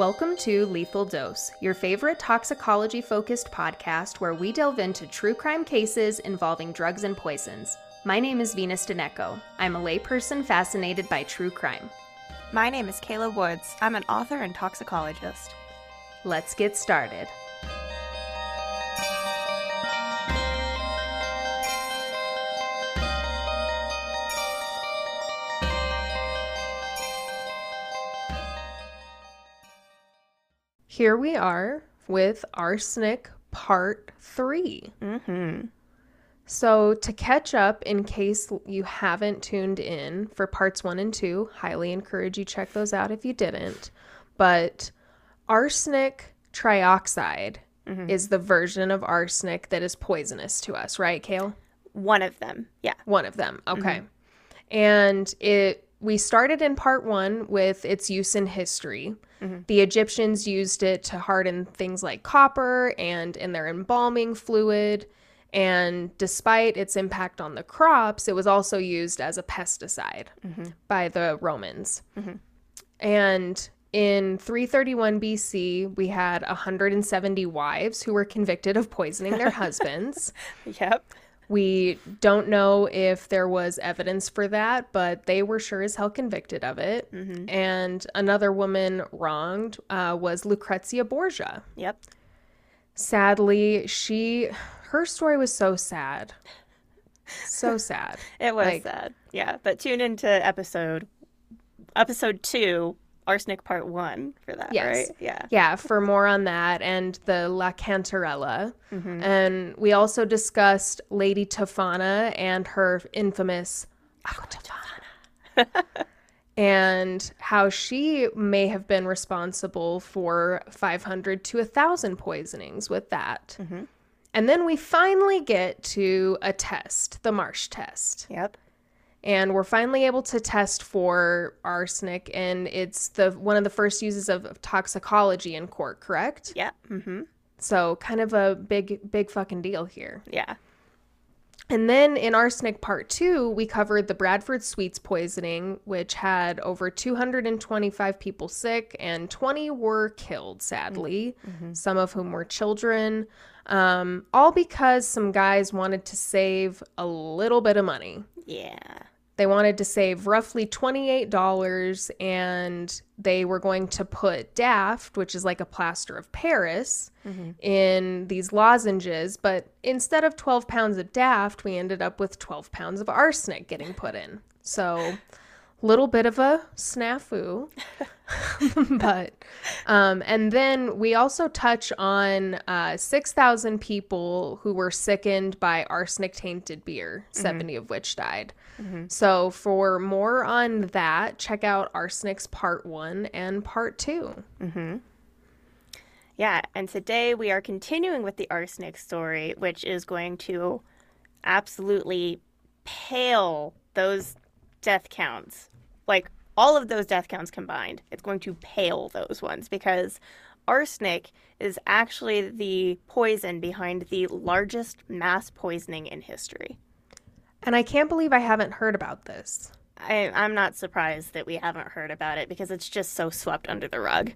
Welcome to Lethal Dose, your favorite toxicology focused podcast where we delve into true crime cases involving drugs and poisons. My name is Venus Deneco. I'm a layperson fascinated by true crime. My name is Kayla Woods. I'm an author and toxicologist. Let's get started. Here we are with Arsenic Part 3. Mm-hmm. So, to catch up, in case you haven't tuned in for parts one and two, highly encourage you check those out if you didn't. But arsenic trioxide is the version of arsenic that is poisonous to us, right, Kale? One of them. Yeah. One of them. Okay. And it we started in part 1 with its use in history. Mm-hmm. The Egyptians used it to harden things like copper and in their embalming fluid. And despite its impact on the crops, it was also used as a pesticide mm-hmm. by the Romans. Mm-hmm. And in 331 BC, we had 170 wives who were convicted of poisoning their husbands. Yep. We don't know if there was evidence for that, but they were sure as hell convicted of it. And another woman wronged uh, was Lucrezia Borgia. Yep. Sadly, she her story was so sad. So sad. It was Like- sad. Yeah. But tune into episode episode two, arsenic part one for that, Yes. right? Yeah. Yeah, for more on that and the La Cantarella. Mm-hmm. And we also discussed Lady Tofana and her infamous Aqua Tofana. and how she may have been responsible for 500 to 1,000 poisonings with that. Mm-hmm. And then we finally get to a test, the Marsh test. Yep. And we're finally able to test for arsenic and it's the one of the first uses of, toxicology in court correct yeah Mm-hmm. so kind of a big big fucking deal here Yeah. and then in arsenic part two we covered the bradford sweets poisoning which had over 225 people sick and 20 were killed sadly some of whom were children um, all because some guys wanted to save a little bit of money Yeah. They wanted to save roughly $28 and they were going to put daff which is like a plaster of paris mm-hmm. in these lozenges. But instead of 12 pounds of daff we ended up with 12 pounds of arsenic getting put in. So little bit of a snafu but um, and then we also touch on uh, 6000 people who were sickened by arsenic tainted beer 70 of which died. So for more on that check out arsenic's part one and part two. Yeah, and today we are continuing with the arsenic story, which is going to absolutely pale those death counts. Like all of those death counts combined, it's going to pale those ones because arsenic is actually the poison behind the largest mass poisoning in history. and i can't believe i haven't heard about this I, I'm not surprised that we haven't heard about it because it's just so swept under the rug.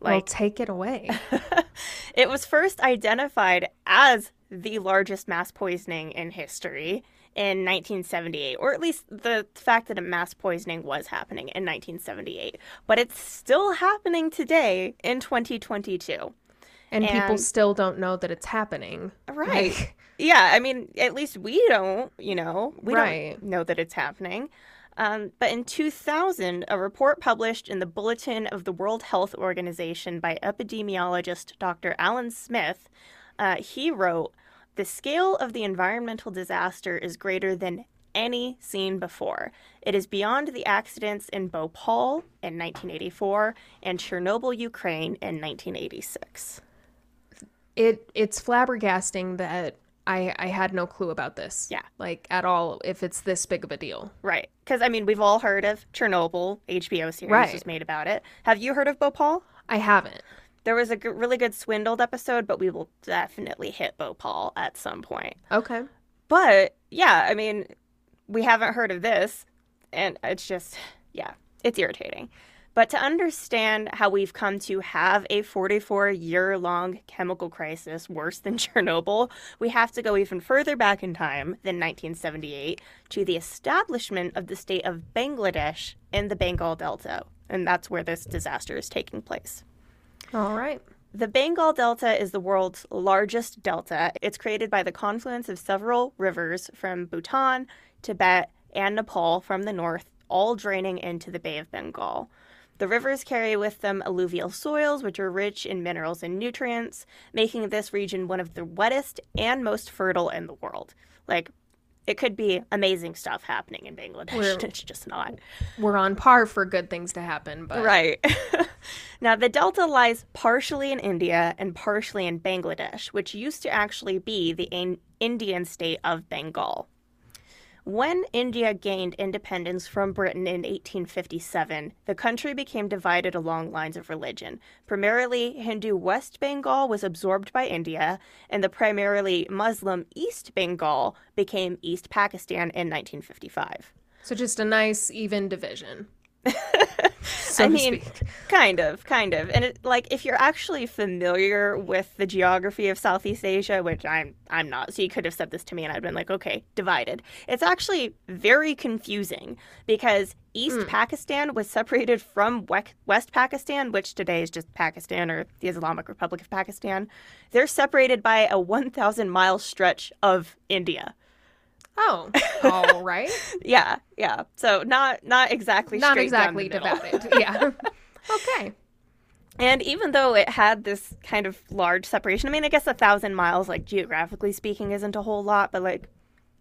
well take it away It was first identified as the largest mass poisoning in history in 1978, or at least the fact that a mass poisoning was happening in 1978. But it's still happening today in 2022. and people still don't know that it's happening Right. Like, Yeah, I mean, at least we don't, you know, we Right. don't know that it's happening. Um, but in 2000, a report published in the Bulletin of the World Health Organization by epidemiologist Dr. Allan Smith, uh, he wrote, The scale of the environmental disaster is greater than any seen before. It is beyond the accidents in Bhopal in 1984 and Chernobyl, Ukraine in 1986. it it's flabbergasting that I I had no clue about this. Yeah. Like at all if it's this big of a deal. Right. Because, I mean, we've all heard of Chernobyl. HBO series Right. was made about it. Have you heard of Bhopal? I haven't. There was a g- really good swindled episode, but we will definitely hit Bhopal at some point. Okay. But, yeah, I mean, we haven't heard of this. And it's just, yeah, it's irritating. But to understand how we've come to have a 44 year long chemical crisis worse than Chernobyl, we have to go even further back in time than 1978 to the establishment of the state of Bangladesh in the Bengal Delta. And that's where this disaster is taking place. All right. The Bengal Delta is the world's largest delta. It's created by the confluence of several rivers from Bhutan, Tibet, and Nepal from the north, all draining into the Bay of Bengal. The rivers carry with them alluvial soils, which are rich in minerals and nutrients, making this region one of the wettest and most fertile in the world. Like, it could be amazing stuff happening in Bangladesh. We're- it's just not. We're on par for good things to happen, but Right. now, the delta lies partially in India and partially in Bangladesh, which used to actually be the in- Indian state of Bengal. When India gained independence from Britain in 1857, the country became divided along lines of religion. Primarily Hindu West Bengal was absorbed by India, and the primarily Muslim East Bengal became East Pakistan in 1955. so just a nice even division. so I mean, speak. kind of, kind of. And it, like, if you're actually familiar with the geography of Southeast Asia, which I'm, I'm not, so you could have said this to me, and I'd been like, okay, divided. It's actually very confusing because East hmm. Pakistan was separated from West Pakistan, which today is just Pakistan or the Islamic Republic of Pakistan. They're separated by a 1,000 mile stretch of India. Oh, all right. Yeah, yeah. So not not exactly Not straight down the exactly divided. Yeah. okay. And even though it had this kind of large separation, I mean, I guess a thousand miles, like geographically speaking, isn't a whole lot, but like,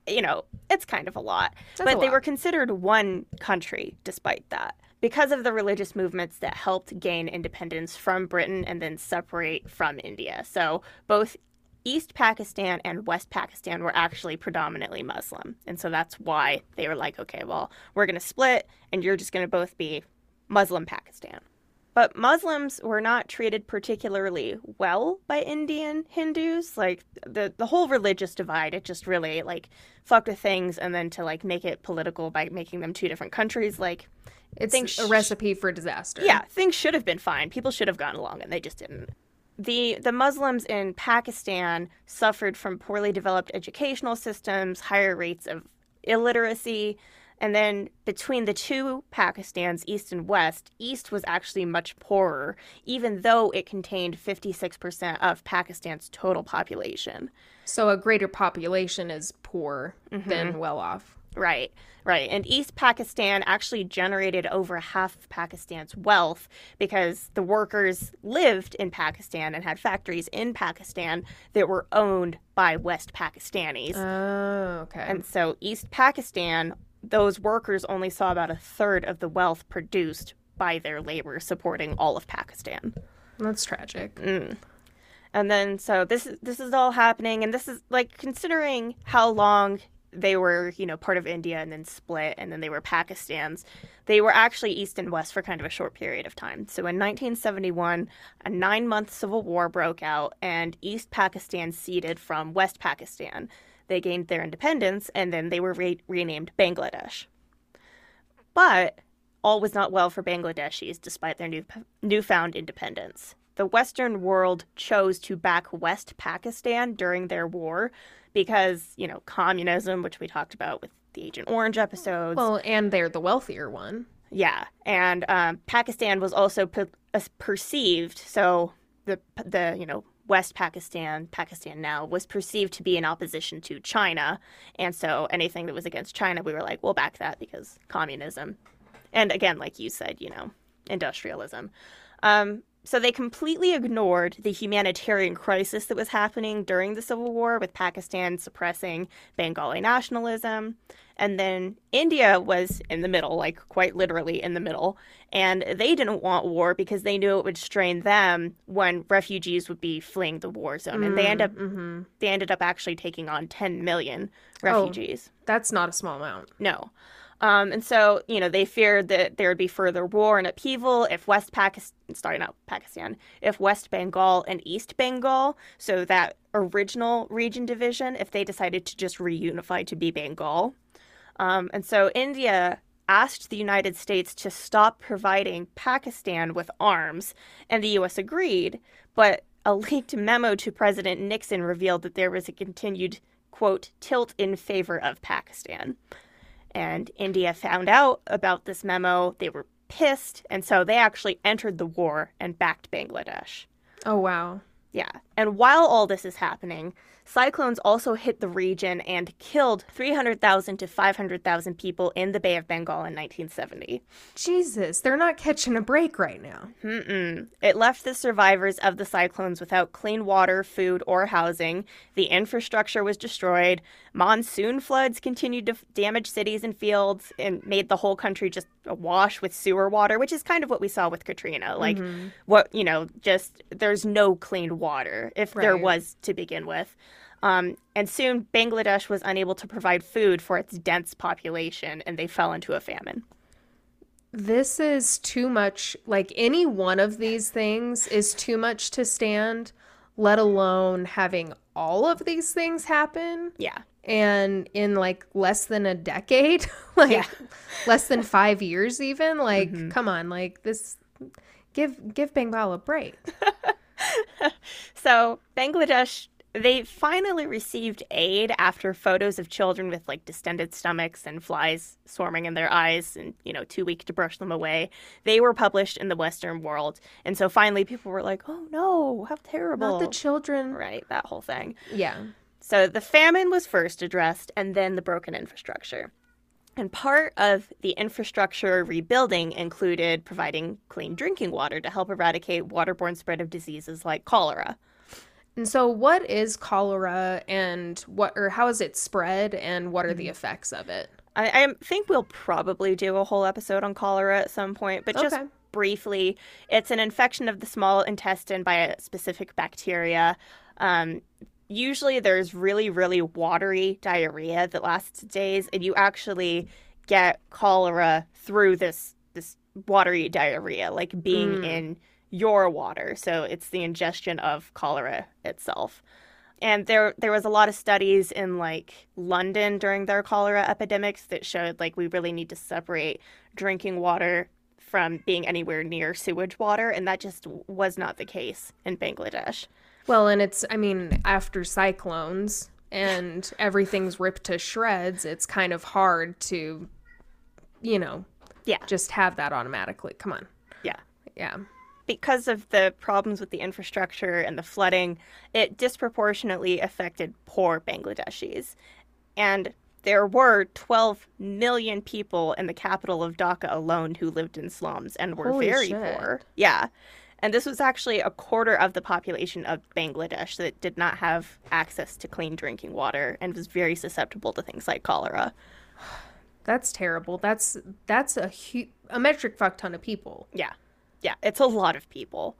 you know, it's kind of a lot. That's but a they lot. were considered one country despite that. Because of the religious movements that helped gain independence from Britain and then separate from India. So both East Pakistan and West Pakistan were actually predominantly Muslim. And so that's why they were like, okay, well, we're going to split and you're just going to both be Muslim Pakistan. But Muslims were not treated particularly well by Indian Hindus. Like the the whole religious divide, it just really like fucked with things, and then to like make it political by making them two different countries, like It's a sh- recipe for disaster. yeah, things should have been fine. People should have gotten along, and they just didn't. The the Muslims in Pakistan suffered from poorly developed educational systems, higher rates of illiteracy, and then between the two Pakistans, East and West, East was actually much poorer, even though it contained 56% of Pakistan's total population. So a greater population is poor Mm-hmm. than well off. Right, right. And East Pakistan actually generated over half of Pakistan's wealth because the workers lived in Pakistan and had factories in Pakistan that were owned by West Pakistanis. Oh, okay. and so East Pakistan, those workers only saw about a third of the wealth produced by their labor supporting all of Pakistan. That's tragic. Mm. And then so this is this is all happening and this is like considering how long they were, you know, part of India and then split and then they were Pakistan's. They were actually east and west for kind of a short period of time. So in 1971, a 9-month civil war broke out and East Pakistan ceded from West Pakistan. They gained their independence and then they were re- renamed Bangladesh. But all was not well for Bangladeshis despite their new, newfound independence. The Western world chose to back West Pakistan during their war because, you know, communism, which we talked about with the Agent Orange episodes. Well, and they're the wealthier one. Yeah, and um, Pakistan was also per- perceived. So the the you know West Pakistan, Pakistan now was perceived to be in opposition to China, and so anything that was against China, we were like, we'll back that because communism, and again, like you said, you know, industrialism. Um, so they completely ignored the humanitarian crisis that was happening during the Civil War with Pakistan suppressing Bengali nationalism. And then India was in the middle, like quite literally in the middle. And they didn't want war because they knew it would strain them when refugees would be fleeing the war zone. And they end up Mm-hmm. they ended up actually taking on 10 million refugees. That's not a small amount. No. Um, and so, you know, they feared that there would be further war and upheaval if West Pakistan, sorry, not Pakistan, if West Bengal and East Bengal, so that original region division, if they decided to just reunify to be Bengal. Um, and so India asked the United States to stop providing Pakistan with arms, and the U.S. agreed, but a leaked memo to President Nixon revealed that there was a continued, quote, tilt in favor of Pakistan. And India found out about this memo. They were pissed, and so they actually entered the war and backed Bangladesh. Oh, wow. Yeah. And while all this is happening, cyclones also hit the region and killed 300,000 to 500,000 people in the Bay of Bengal in 1970. Jesus, they're not catching a break right now. Mm-mm. It left the survivors of the cyclones without clean water, food, or housing. The infrastructure was destroyed. Monsoon floods continued to damage cities and fields and made the whole country just awash with sewer water, which is kind of what we saw with Katrina. Like, Mm-hmm. what, you know, just there's no clean water if there was to begin with. Um, and soon Bangladesh was unable to provide food for its dense population and they fell into a famine. This is too much. Like any one of these things is too much to stand, let alone having all of these things happen. Yeah. And in like less than a decade, like Yeah. less than five years, even. Like, Mhm. come on, like this. Give give Bengal a break. So, Bangladesh, they finally received aid after photos of children with like distended stomachs and flies swarming in their eyes and, you know, too weak to brush them away. They were published in the Western world. And so finally people were like, oh no, how terrible. Not the children. right, that whole thing. Yeah. So the famine was first addressed and then the broken infrastructure. And part of the infrastructure rebuilding included providing clean drinking water to help eradicate waterborne spread of diseases like cholera. And so, what is cholera, and what or how is it spread, and what are the effects of it? I, I think we'll probably do a whole episode on cholera at some point, but just Okay. briefly, it's an infection of the small intestine by a specific bacteria. Um, usually, there's really, really watery diarrhea that lasts days, and you actually get cholera through this this watery diarrhea, like being Mm. in your water. So it's the ingestion of cholera itself and there there was a lot of studies in like London during their cholera epidemics that showed like we really need to separate drinking water from being anywhere near sewage water and that just was not the case in Bangladesh. Well, and it's, I mean, after cyclones and everything's ripped to shreds, it's kind of hard to, you know, Yeah. just have that automatically. Come on. Yeah. Yeah. Because of the problems with the infrastructure and the flooding, it disproportionately affected poor Bangladeshis. And there were 12 million people in the capital of Dhaka alone who lived in slums and were Holy very shit. poor. Yeah. And this was actually a quarter of the population of Bangladesh that did not have access to clean drinking water and was very susceptible to things like cholera. That's terrible. That's that's a hu- a metric fuck ton of people. Yeah. Yeah, it's a lot of people.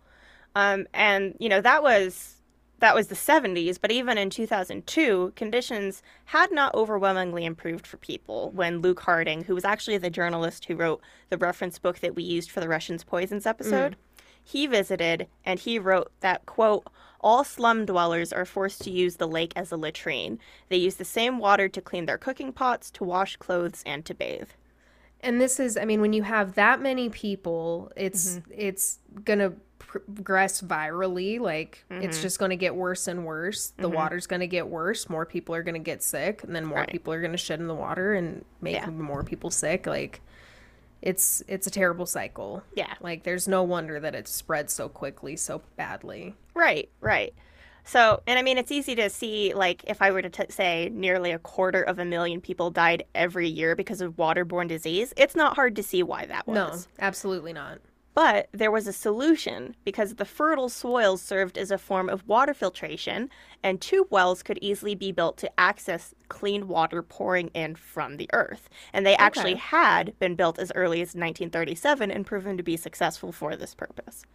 Um, and you know, that was that was the 70s, but even in 2002, conditions had not overwhelmingly improved for people when Luke Harding, who was actually the journalist who wrote the reference book that we used for the Russians poisons episode, he visited and he wrote that quote all slum dwellers are forced to use the lake as a latrine. They use the same water to clean their cooking pots, to wash clothes, and to bathe. And this is, I mean, when you have that many people, it's Mm-hmm. it's gonna progress virally. Like Mm-hmm. it's just gonna get worse and worse. The water's gonna get worse. More people are gonna get sick, and then more Right. people are gonna shit in the water and make Yeah. more people sick. Like it's it's a terrible cycle. Yeah. Like there's no wonder that it spread so quickly, so badly. Right, right. So, and I mean, it's easy to see, like, if I were to t- say nearly a quarter of a million people died every year because of waterborne disease, it's not hard to see why that was. No, absolutely not. But there was a solution because the fertile soils served as a form of water filtration, and tube wells could easily be built to access clean water pouring in from the earth. And they actually had been built as early as 1937 and proven to be successful for this purpose.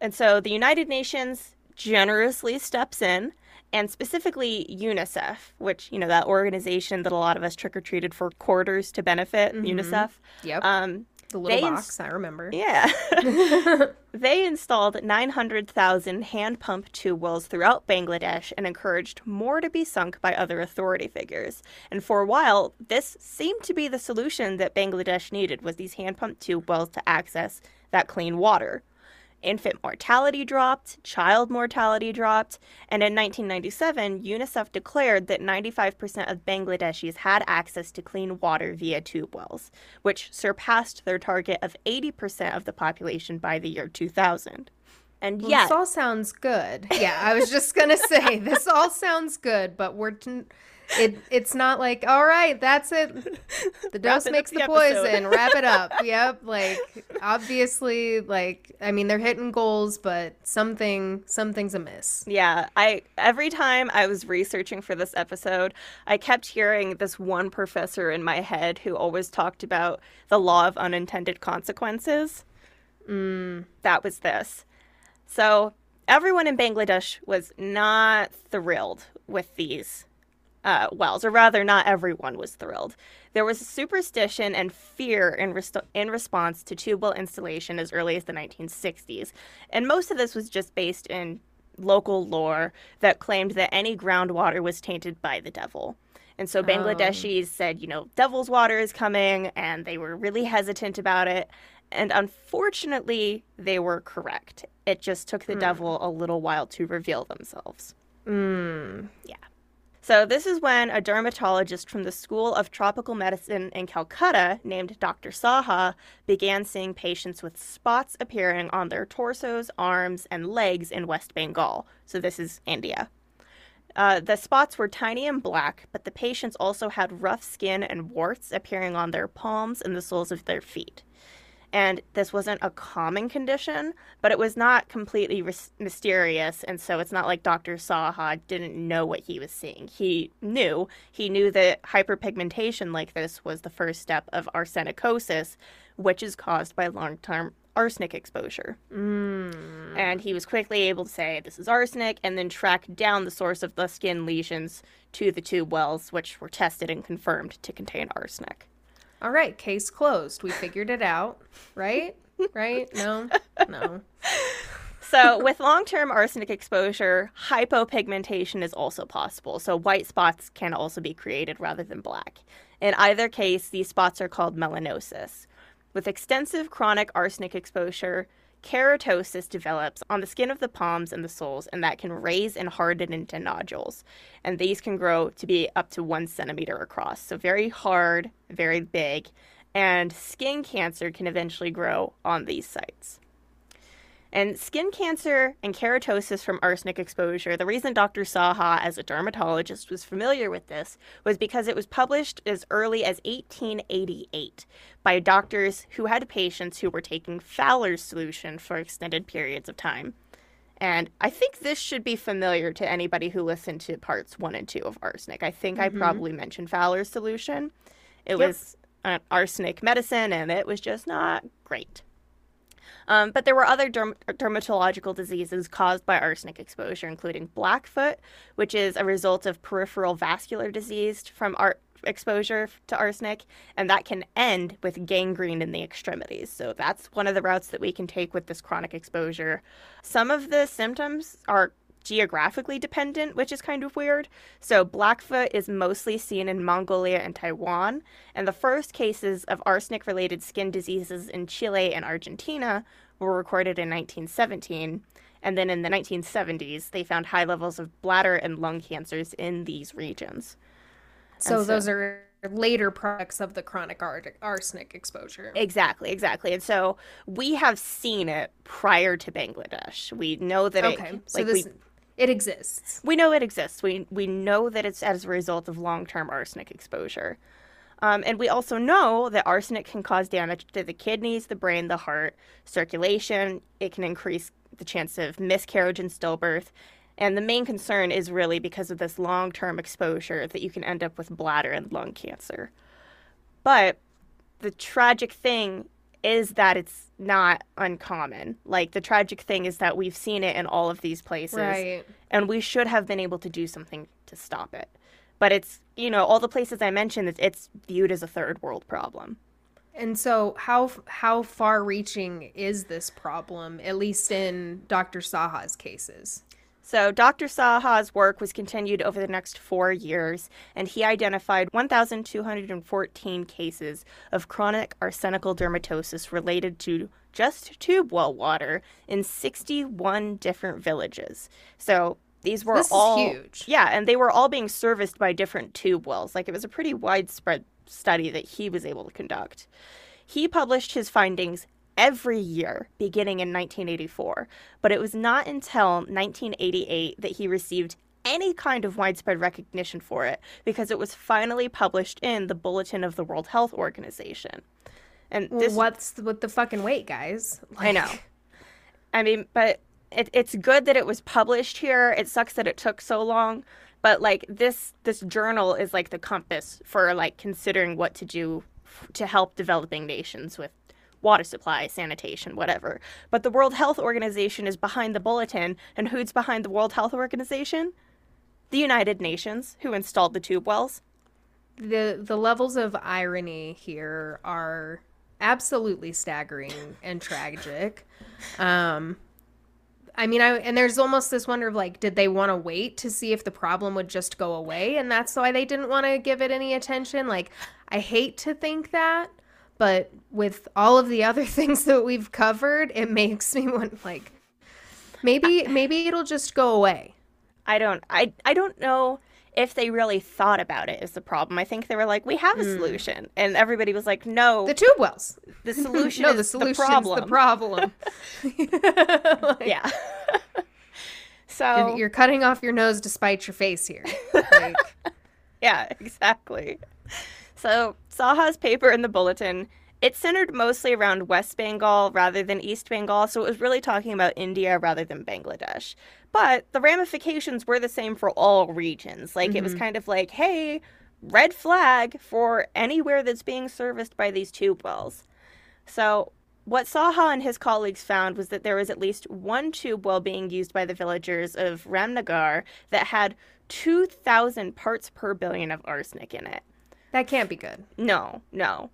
And so the United Nations generously steps in, and specifically UNICEF, which, you know, that organization that a lot of us trick or treated for quarters to benefit, UNICEF. Yep. Um, The little They ins- box, I remember. Yeah. they installed 900,000 hand pump tube wells throughout Bangladesh and encouraged more to be sunk by other authority figures. And for a while, this seemed to be the solution that Bangladesh needed was these hand pump tube wells to access that clean water. Infant mortality dropped, child mortality dropped, and in 1997, UNICEF declared that 95% of Bangladeshis had access to clean water via tube wells, which surpassed their target of 80% of the population by the year 2000. And Well, yet, this all sounds good. Yeah, I was just gonna say this all sounds good, but we're t- it. It's not like all right, that's it. The dose Wrapping makes the the, poison. Wrap it up. Yep. Like obviously, like I mean, they're hitting goals, but something something's amiss. Yeah, I every time I was researching for this episode, I kept hearing this one professor in my head who always talked about the law of unintended consequences. Mm. That was this. So everyone in Bangladesh was not thrilled with these uh, wells, or rather, not everyone was thrilled. There was superstition and fear in, rest- in response to tube well installation as early as the 1960s. And most of this was just based in local lore that claimed that any groundwater was tainted by the devil. And so Bangladeshis said, you know, devil's water is coming, and they were really hesitant about it. And unfortunately, they were correct. It just took the devil a little while to reveal themselves. Mm. Yeah. So, this is when a dermatologist from the School of Tropical Medicine in Calcutta, named Dr. Saha, began seeing patients with spots appearing on their torsos, arms, and legs in West Bengal. So, this is India. Uh, the spots were tiny and black, but the patients also had rough skin and warts appearing on their palms and the soles of their feet. And this wasn't a common condition, but it was not completely ris- mysterious. And so it's not like Dr. Saha didn't know what he was seeing. He knew. He knew that hyperpigmentation like this was the first step of arsenicosis, which is caused by long term arsenic exposure. Mm. And he was quickly able to say, This is arsenic, and then track down the source of the skin lesions to the tube wells, which were tested and confirmed to contain arsenic. All right, case closed. We figured it out, right? Right? No, no. So, with long term arsenic exposure, hypopigmentation is also possible. So, white spots can also be created rather than black. In either case, these spots are called melanosis. With extensive chronic arsenic exposure, keratosis develops on the skin of the palms and the soles, and that can raise and harden into nodules. And these can grow to be up to one centimeter across. So, very hard, very big. And skin cancer can eventually grow on these sites. And skin cancer and keratosis from arsenic exposure, the reason Dr. Saha, as a dermatologist, was familiar with this was because it was published as early as 1888 by doctors who had patients who were taking Fowler's solution for extended periods of time. And I think this should be familiar to anybody who listened to parts one and two of arsenic. I think I mm-hmm. probably mentioned Fowler's solution. It Yep. was an arsenic medicine, and it was just not great. Um, but there were other derm- dermatological diseases caused by arsenic exposure, including Blackfoot, which is a result of peripheral vascular disease from ar- exposure to arsenic, and that can end with gangrene in the extremities. So that's one of the routes that we can take with this chronic exposure. Some of the symptoms are geographically dependent, which is kind of weird. So, Blackfoot is mostly seen in Mongolia and Taiwan, and the first cases of arsenic related skin diseases in Chile and Argentina were recorded in 1917. And then in the 1970s, they found high levels of bladder and lung cancers in these regions. So so- those are later products of the chronic ar- arsenic exposure. Exactly, exactly. And so we have seen it prior to Bangladesh. We know that Okay, it, so like this we, it exists. We know it exists. We we know that it's as a result of long-term arsenic exposure. Um, and we also know that arsenic can cause damage to the kidneys, the brain, the heart, circulation. It can increase the chance of miscarriage and stillbirth. And the main concern is really because of this long term exposure that you can end up with bladder and lung cancer. But the tragic thing is that it's not uncommon. Like, the tragic thing is that we've seen it in all of these places Right. and we should have been able to do something to stop it. But it's, you know, all the places I mentioned, it's, it's viewed as a third world problem. And so how how far reaching is this problem at least in Dr. Saha's cases? So, Dr. Saha's work was continued over the next four years, and he identified 1,214 cases of chronic arsenical dermatosis related to just tube well water in 61 different villages. So, these were This is all huge. Yeah, and they were all being serviced by different tube wells. Like it was a pretty widespread study that he was able to conduct. He published his findings every year beginning in 1984, but it was not until 1988 that he received any kind of widespread recognition for it because it was finally published in the Bulletin of the World Health Organization. And Well, this what's with the fucking wait, guys? I know. I mean, but it, it's good that it was published here. It sucks that it took so long, but like this this journal is like the compass for like considering what to do to help developing nations with water supply, sanitation, whatever. But the World Health Organization is behind the bulletin, and who's behind the World Health Organization? The United Nations, who installed the tube wells. the the levels of irony here are absolutely staggering and tragic. Um I mean, I and there's almost this wonder of like, did they want to wait to see if the problem would just go away, and that's why they didn't want to give it any attention? Like, I hate to think that, but with all of the other things that we've covered, it makes me want like, maybe maybe it'll just go away. I don't I I don't know if they really thought about it is the problem. I think they were like, we have a hmm. solution. And everybody was like, no, The tube wells. the solution no, the solution's the problem. the problem. yeah. so You're, you're cutting off your nose to spite your face here. Like, Yeah, exactly. So, Saha's paper in the bulletin, it centered mostly around West Bengal rather than East Bengal, so it was really talking about India rather than Bangladesh. But the ramifications were the same for all regions. Like, it was mm-hmm. kind of like, hey, red flag for anywhere that's being serviced by these tube wells. So, what Saha and his colleagues found was that there was at least one tube well being used by the villagers of Ramnagar that had 2,000 parts per billion of arsenic in it. That can't be good. No, no.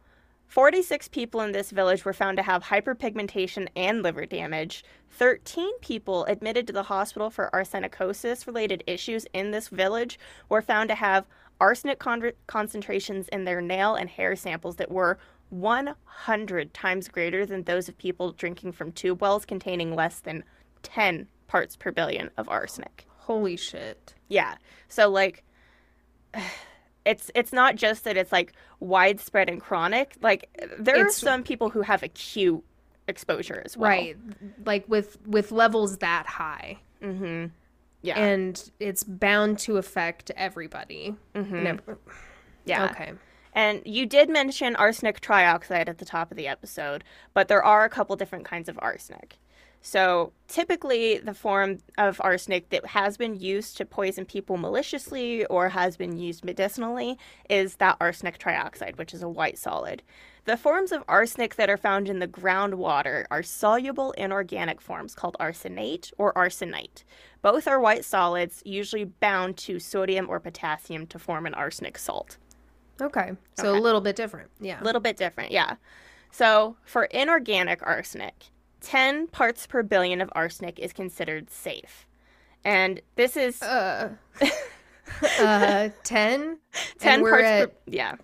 46 people in this village were found to have hyperpigmentation and liver damage. 13 people admitted to the hospital for arsenicosis related issues in this village were found to have arsenic con- concentrations in their nail and hair samples that were 100 times greater than those of people drinking from tube wells containing less than 10 parts per billion of arsenic. Holy shit. Yeah. So like it's it's not just that it's like widespread and chronic. Like there It's- are some people who have acute exposure as well. Right. Like with with levels that high. Mhm. Yeah. And it's bound to affect everybody. Mhm. Never- yeah. Okay. And you did mention arsenic trioxide at the top of the episode, but there are a couple different kinds of arsenic. So, typically, the form of arsenic that has been used to poison people maliciously or has been used medicinally is that arsenic trioxide, which is a white solid. The forms of arsenic that are found in the groundwater are soluble inorganic forms called arsenate or arsenite. Both are white solids, usually bound to sodium or potassium to form an arsenic salt. Okay. So Okay. a little bit different. Yeah. A little bit different, yeah. So for inorganic arsenic, 10 parts per billion of arsenic is considered safe. And this is Uh, uh 10 10 and parts at- per yeah,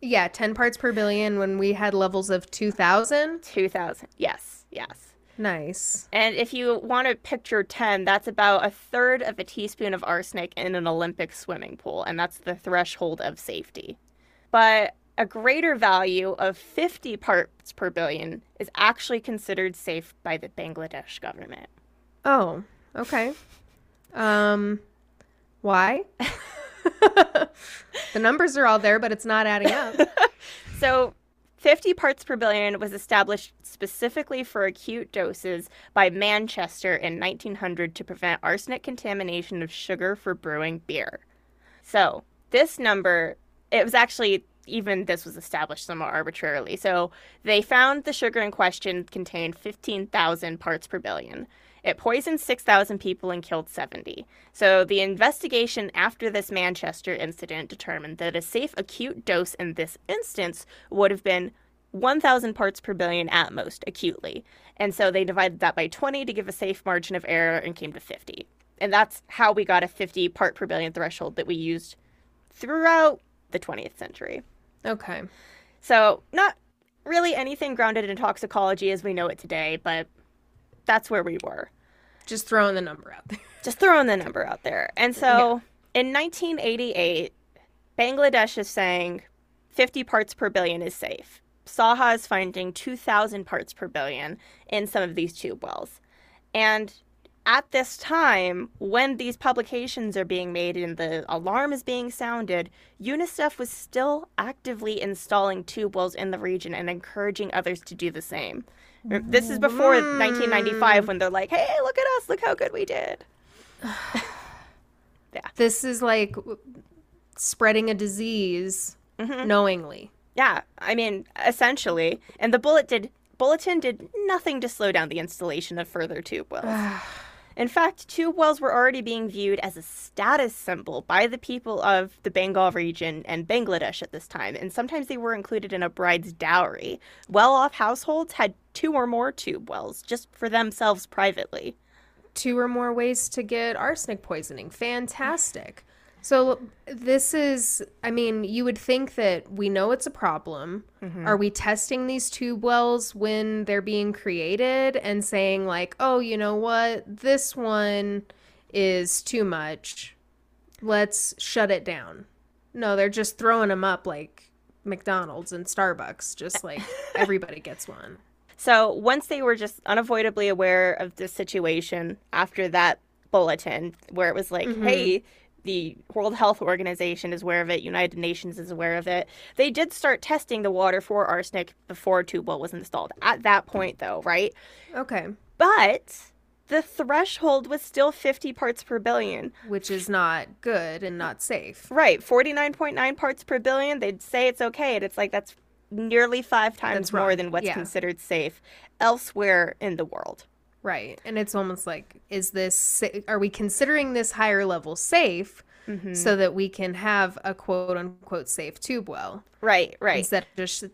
yeah 10 parts per billion when we had levels of 2000 2000. Yes, yes. nice And if you want to picture 10, that's about a third of a teaspoon of arsenic in an Olympic swimming pool, and that's the threshold of safety. But a greater value of 50 parts per billion is actually considered safe by the Bangladesh government. oh okay um why the numbers are all there but it's not adding up So, 50 parts per billion was established specifically for acute doses by Manchester in 1900 to prevent arsenic contamination of sugar for brewing beer. So, this number, it was actually, even this was established somewhat arbitrarily. So, they found the sugar in question contained 15,000 parts per billion. It poisoned 6,000 people and killed 70. So, the investigation after this Manchester incident determined that a safe acute dose in this instance would have been 1,000 parts per billion at most acutely. And so they divided that by 20 to give a safe margin of error and came to 50. And that's how we got a 50 part per billion threshold that we used throughout the 20th century. Okay. So, not really anything grounded in toxicology as we know it today, but that's where we were. Just throwing the number out there. Just throwing the number out there. And so in 1988, Bangladesh is saying 50 parts per billion is safe. Saha is finding 2,000 parts per billion in some of these tube wells. And at this time, when these publications are being made and the alarm is being sounded, UNICEF was still actively installing tube wells in the region and encouraging others to do the same. This is before 1995 when they're like, hey, look at us, look how good we did. Yeah. This is like spreading a disease Mm-hmm. knowingly. Yeah, I mean, essentially. And the bullet did bulletin did nothing to slow down the installation of further tube wells. In fact, tube wells were already being viewed as a status symbol by the people of the Bengal region and Bangladesh at this time, and sometimes they were included in a bride's dowry. Well off households had two or more tube wells just for themselves privately. Two or more ways to get arsenic poisoning. Fantastic. So this is I mean, you would think that we know it's a problem. Mm-hmm. Are we testing these tube wells when they're being created and saying like, "Oh, you know what? This one is too much. Let's shut it down." No, they're just throwing them up like McDonald's and Starbucks, just like everybody gets one. So once they were just unavoidably aware of the situation after that bulletin, where it was like, hey, the World Health Organization is aware of it, United Nations is aware of it, they did start testing the water for arsenic before tube well was installed. At that point, though, right? Okay. But the threshold was still 50 parts per billion. Which is not good and not safe. Right, 49.9 parts per billion. They'd say it's okay, and it's like that's nearly five times That's more wrong. than what's Yeah. considered safe elsewhere in the world. Right. And it's almost like, is this, are we considering this higher level safe so that we can have a quote unquote safe tube well? Right, right. Instead of just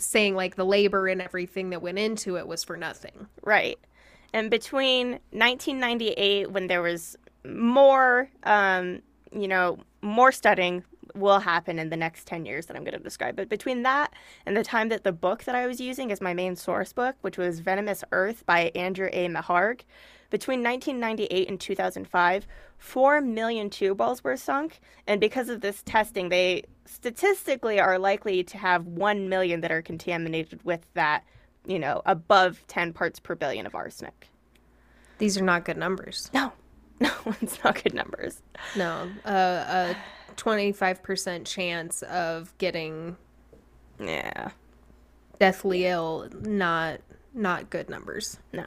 saying like the labor and everything that went into it was for nothing. Right. And between 1998, when there was more, um, you know, more studying will happen in the next 10 years that I'm going to describe. But between that and the time that the book that I was using as my main source book, which was Venomous Earth by Andrew A. Meharg, between 1998 and 2005, 4 million tube wells were sunk. And because of this testing, they statistically are likely to have 1 million that are contaminated with that, you know, above 10 parts per billion of arsenic. These are not good numbers. No, no, it's not good numbers. No. Uh, a 25% chance of getting Yeah, deathly ill, not not good numbers. no.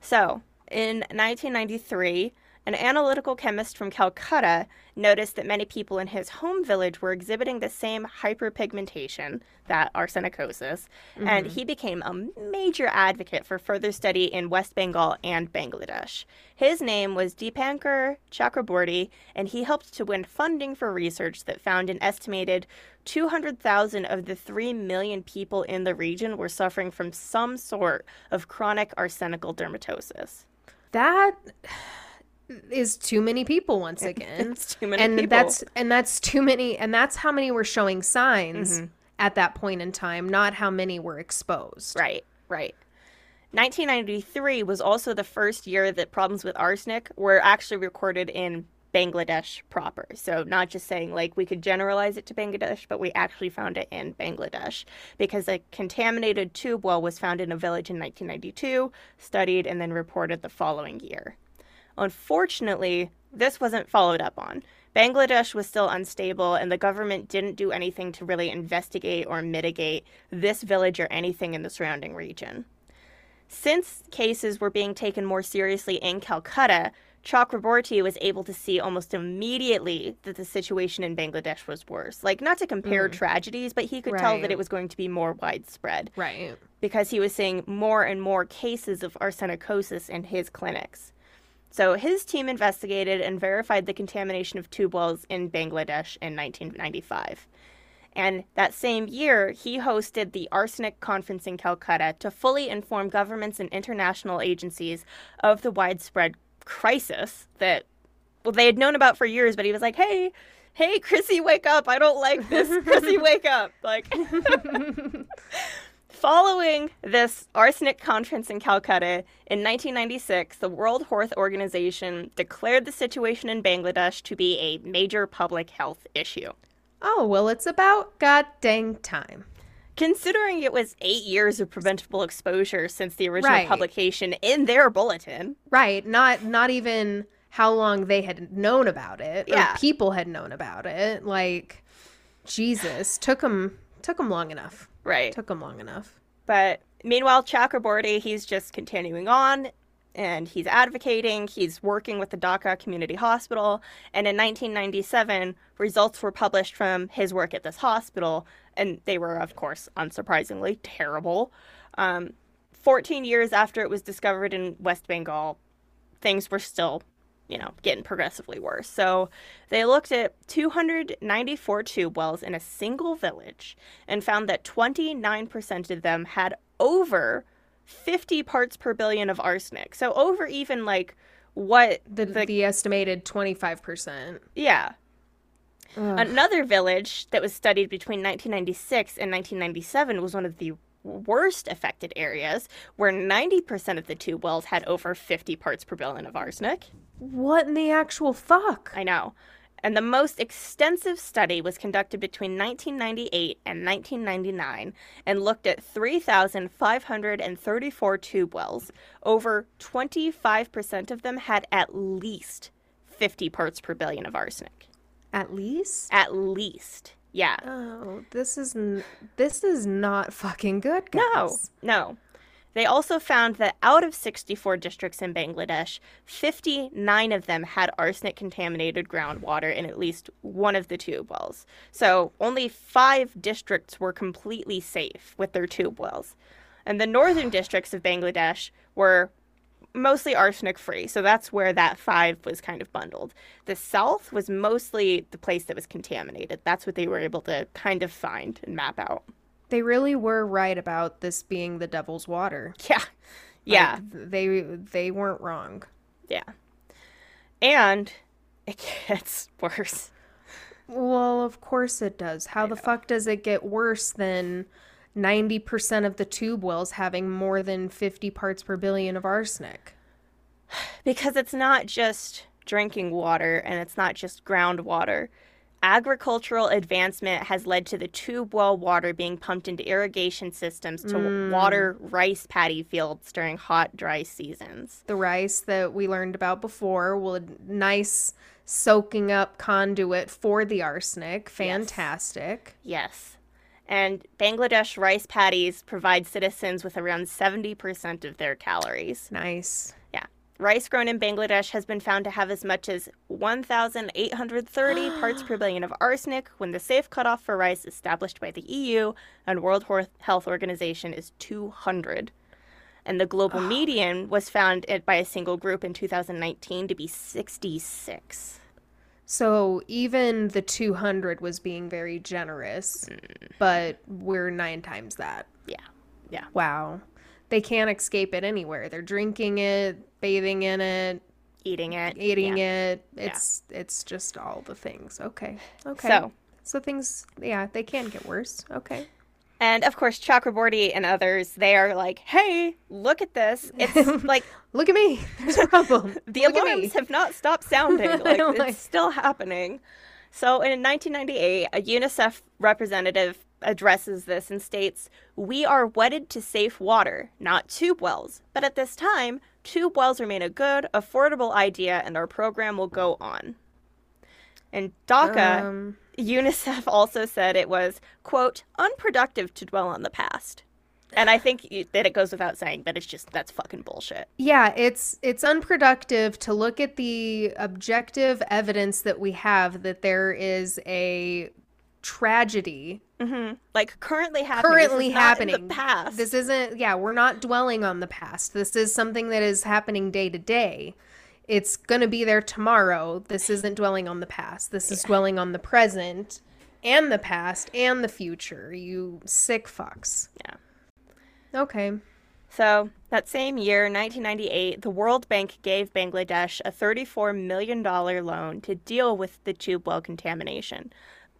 So, in 1993, an analytical chemist from Calcutta noticed that many people in his home village were exhibiting the same hyperpigmentation, that arsenicosis, and mm-hmm. he became a major advocate for further study in West Bengal and Bangladesh. His name was Dipankar Chakraborti, and he helped to win funding for research that found an estimated 200,000 of the 3 million people in the region were suffering from some sort of chronic arsenical dermatosis. That is too many people once again. It's too many and people. that's and that's too many and that's how many were showing signs Mm-hmm. at that point in time, not how many were exposed. Right, right. 1993 was also the first year that problems with arsenic were actually recorded in Bangladesh proper. So, not just saying like we could generalize it to Bangladesh, but we actually found it in Bangladesh because a contaminated tube well was found in a village in 1992, studied, and then reported the following year. Unfortunately, this wasn't followed up on. Bangladesh was still unstable, and the government didn't do anything to really investigate or mitigate this village or anything in the surrounding region. Since cases were being taken more seriously in Calcutta, Chakraborti was able to see almost immediately that the situation in Bangladesh was worse. Like, not to compare mm. tragedies, but he could tell that it was going to be more widespread Right. because he was seeing more and more cases of arsenicosis in his clinics. So his team investigated and verified the contamination of tube wells in Bangladesh in 1995. And that same year, he hosted the Arsenic Conference in Calcutta to fully inform governments and international agencies of the widespread crisis that well they had known about for years, but he was like, "Hey, hey, Chrissy, wake up! I don't like this. Chrissy, wake up!" Like. Following this arsenic conference in Calcutta in 1996, the World Health Organization declared the situation in Bangladesh to be a major public health issue. Oh, well, it's about god dang time. Considering it was eight years of preventable exposure since the original Right. publication in their bulletin. Right, not not even how long they had known about it Yeah. people had known about it. Like Jesus, took them took them long enough. Right. Took him long enough. But meanwhile, Chakraborti, he's just continuing on and he's advocating, he's working with the Dhaka Community Hospital. And in 1997, results were published from his work at this hospital, and they were, of course, unsurprisingly terrible. Um, 14 years after it was discovered in West Bengal, things were still, you know, getting progressively worse. So they looked at 294 tube wells in a single village and found that 29% of them had over 50 parts per billion of arsenic. So over even like what The the, the, estimated twenty five percent. yeah. Another village that was studied between 1996 and 1997 was one of the worst affected areas where 90% of the tube wells had over 50 parts per billion of arsenic. What in the actual fuck? I know. And the most extensive study was conducted between 1998 and 1999 and looked at 3,534 tube wells. Over 25% of them had at least 50 parts per billion of arsenic. At least. At least. Yeah. Oh, this is n- this is not fucking good, guys. No, no. They also found that out of 64 districts in Bangladesh, 59 of them had arsenic contaminated groundwater in at least one of the tube wells. So only five districts were completely safe with their tube wells. And the northern districts of Bangladesh were mostly arsenic free. So that's where that five was kind of bundled. The south was mostly the place that was contaminated. That's what they were able to kind of find and map out. They really were right about this being the devil's water. Yeah. Yeah. Like, they they weren't wrong. Yeah. And it gets worse. Well, of course it does. How the fuck does it get worse than 90% of the tube wells having more than 50 parts per billion of arsenic? Because it's not just drinking water and it's not just groundwater. Agricultural advancement has led to the tube well water being pumped into irrigation systems to mm. water rice paddy fields during hot, dry seasons. The rice that we learned about before will a nice soaking up conduit for the arsenic. Fantastic. Yes. And Bangladesh rice paddies provide citizens with around 70% of their calories. Nice. Rice grown in Bangladesh has been found to have as much as 1,830 parts per billion of arsenic when the safe cutoff for rice established by the EU and World Health Organization is 200. And the global median was found by a single group in 2019 to be 66. So even the 200 was being very generous, mm. but we're nine times that. Yeah. Yeah. Wow. They can't escape it anywhere. They're drinking it, bathing in it, Eating it. eating yeah. it. It's it's just all the things. Okay. Okay. So, so things yeah, they can get worse. Okay. and of course, Chakraborti and others, they are like, hey, look at this. It's like Look at me. There's a problem. the Look alarms have not stopped sounding. Like Like- it's still happening. So in 1998, a UNICEF representative addresses this and states, "We are wedded to safe water, not tube wells. But at this time, tube wells remain a good, affordable idea, and our program will go on." In Dhaka, Um, UNICEF also said it was, quote, unproductive to dwell on the past. And I think that it goes without saying, but it's just, that's fucking bullshit. yeah, it's it's unproductive to look at the objective evidence that we have that there is a tragedy hmm Like currently happening. Currently happening. the past. This isn't yeah, we're not dwelling on the past. This is something that is happening day to day. It's going to be there tomorrow. This isn't dwelling on the past. This is dwelling on the present and the past and the future. You sick fucks. Yeah. Okay. So, that same year, 1998, the World Bank gave Bangladesh a $34 million loan to deal with the tube well contamination.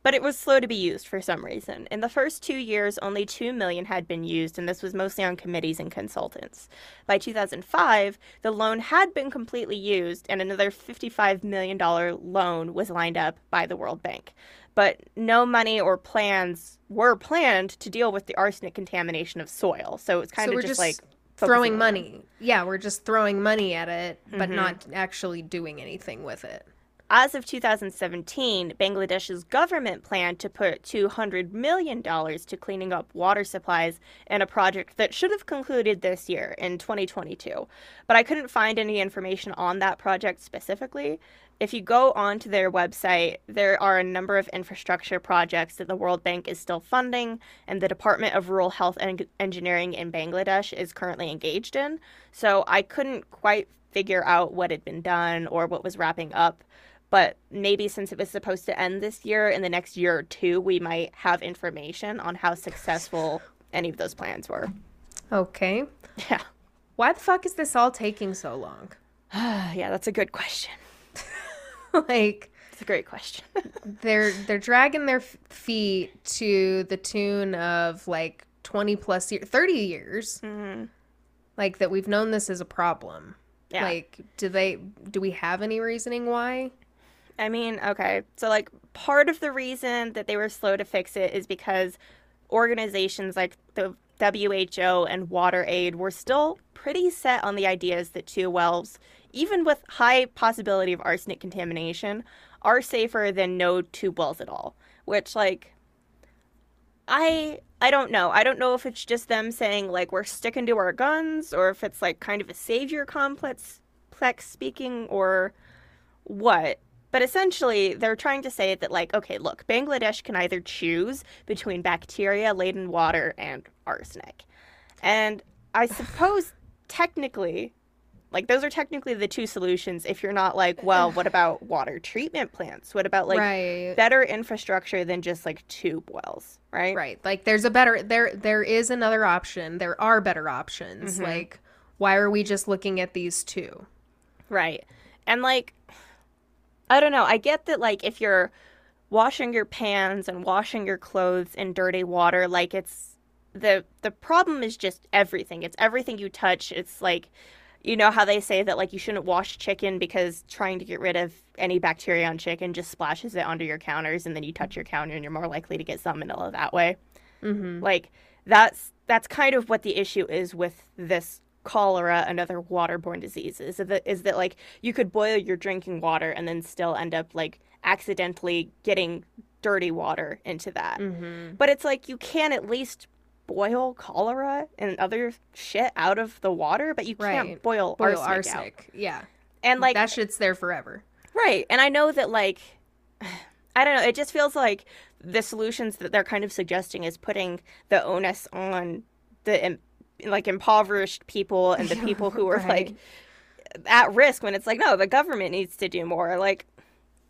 But it was slow to be used for some reason. In the first two years, only 2 million had been used, and this was mostly on committees and consultants. By 2005, the loan had been completely used, and another $55 million loan was lined up by the World Bank. But no money or plans were planned to deal with the arsenic contamination of soil. So it's kind So of just, just like Throwing money. Yeah, we're just throwing money at it, but Mhm. not actually doing anything with it. As of 2017, Bangladesh's government planned to put $200 million to cleaning up water supplies in a project that should have concluded this year in 2022. But I couldn't find any information on that project specifically. If you go onto their website, there are a number of infrastructure projects that the World Bank is still funding and the Department of Rural Health and Engineering in Bangladesh is currently engaged in. So I couldn't quite figure out what had been done or what was wrapping up but maybe since it was supposed to end this year in the next year or two we might have information on how successful any of those plans were. Okay. yeah. Why the fuck is this all taking so long? yeah that's a good question. Like it's a great question. they're they're dragging their feet to the tune of like 20 plus years 30 years mm-hmm. like that we've known this is a problem. Yeah. Like do they do we have any reasoning why i mean okay so like part of the reason that they were slow to fix it is because organizations like the WHO and WaterAid were still pretty set on the ideas that tube wells, even with high possibility of arsenic contamination, are safer than no tube wells at all. Which like I I don't know. I don't know if it's just them saying like we're sticking to our guns or if it's like kind of a savior complex complex speaking or what. But essentially, they're trying to say that, like, okay, look, Bangladesh can either choose between bacteria laden water and arsenic. And I suppose technically, like, those are technically the two solutions if you're not like, well, what about water treatment plants? What about, like, right better infrastructure than just, like, tube wells, right? right like there's a better there there is another option there are better options Mhm. like why are we just looking at these two Right. And like I don't know, I get that like if you're washing your pans and washing your clothes in dirty water, like it's the the problem is just everything. It's everything you touch. It's like you know how they say that like you shouldn't wash chicken because trying to get rid of any bacteria on chicken just splashes it onto your counters and then you touch your counter and you're more likely to get salmonella that way mm-hmm. like that's that's kind of what the issue is with this cholera and other waterborne diseases is that, is that like you could boil your drinking water and then still end up like accidentally getting dirty water into that Mm-hmm. but it's like you can at least boil cholera and other shit out of the water but you can't Right. boil, boil arsenic, out. arsenic yeah and like that shit's there forever Right. And I know that, like, I don't know, it just feels like the solutions that they're kind of suggesting is putting the onus on the, like, impoverished people and the people who are, like, at risk when it's like, no, the government needs to do more. Like,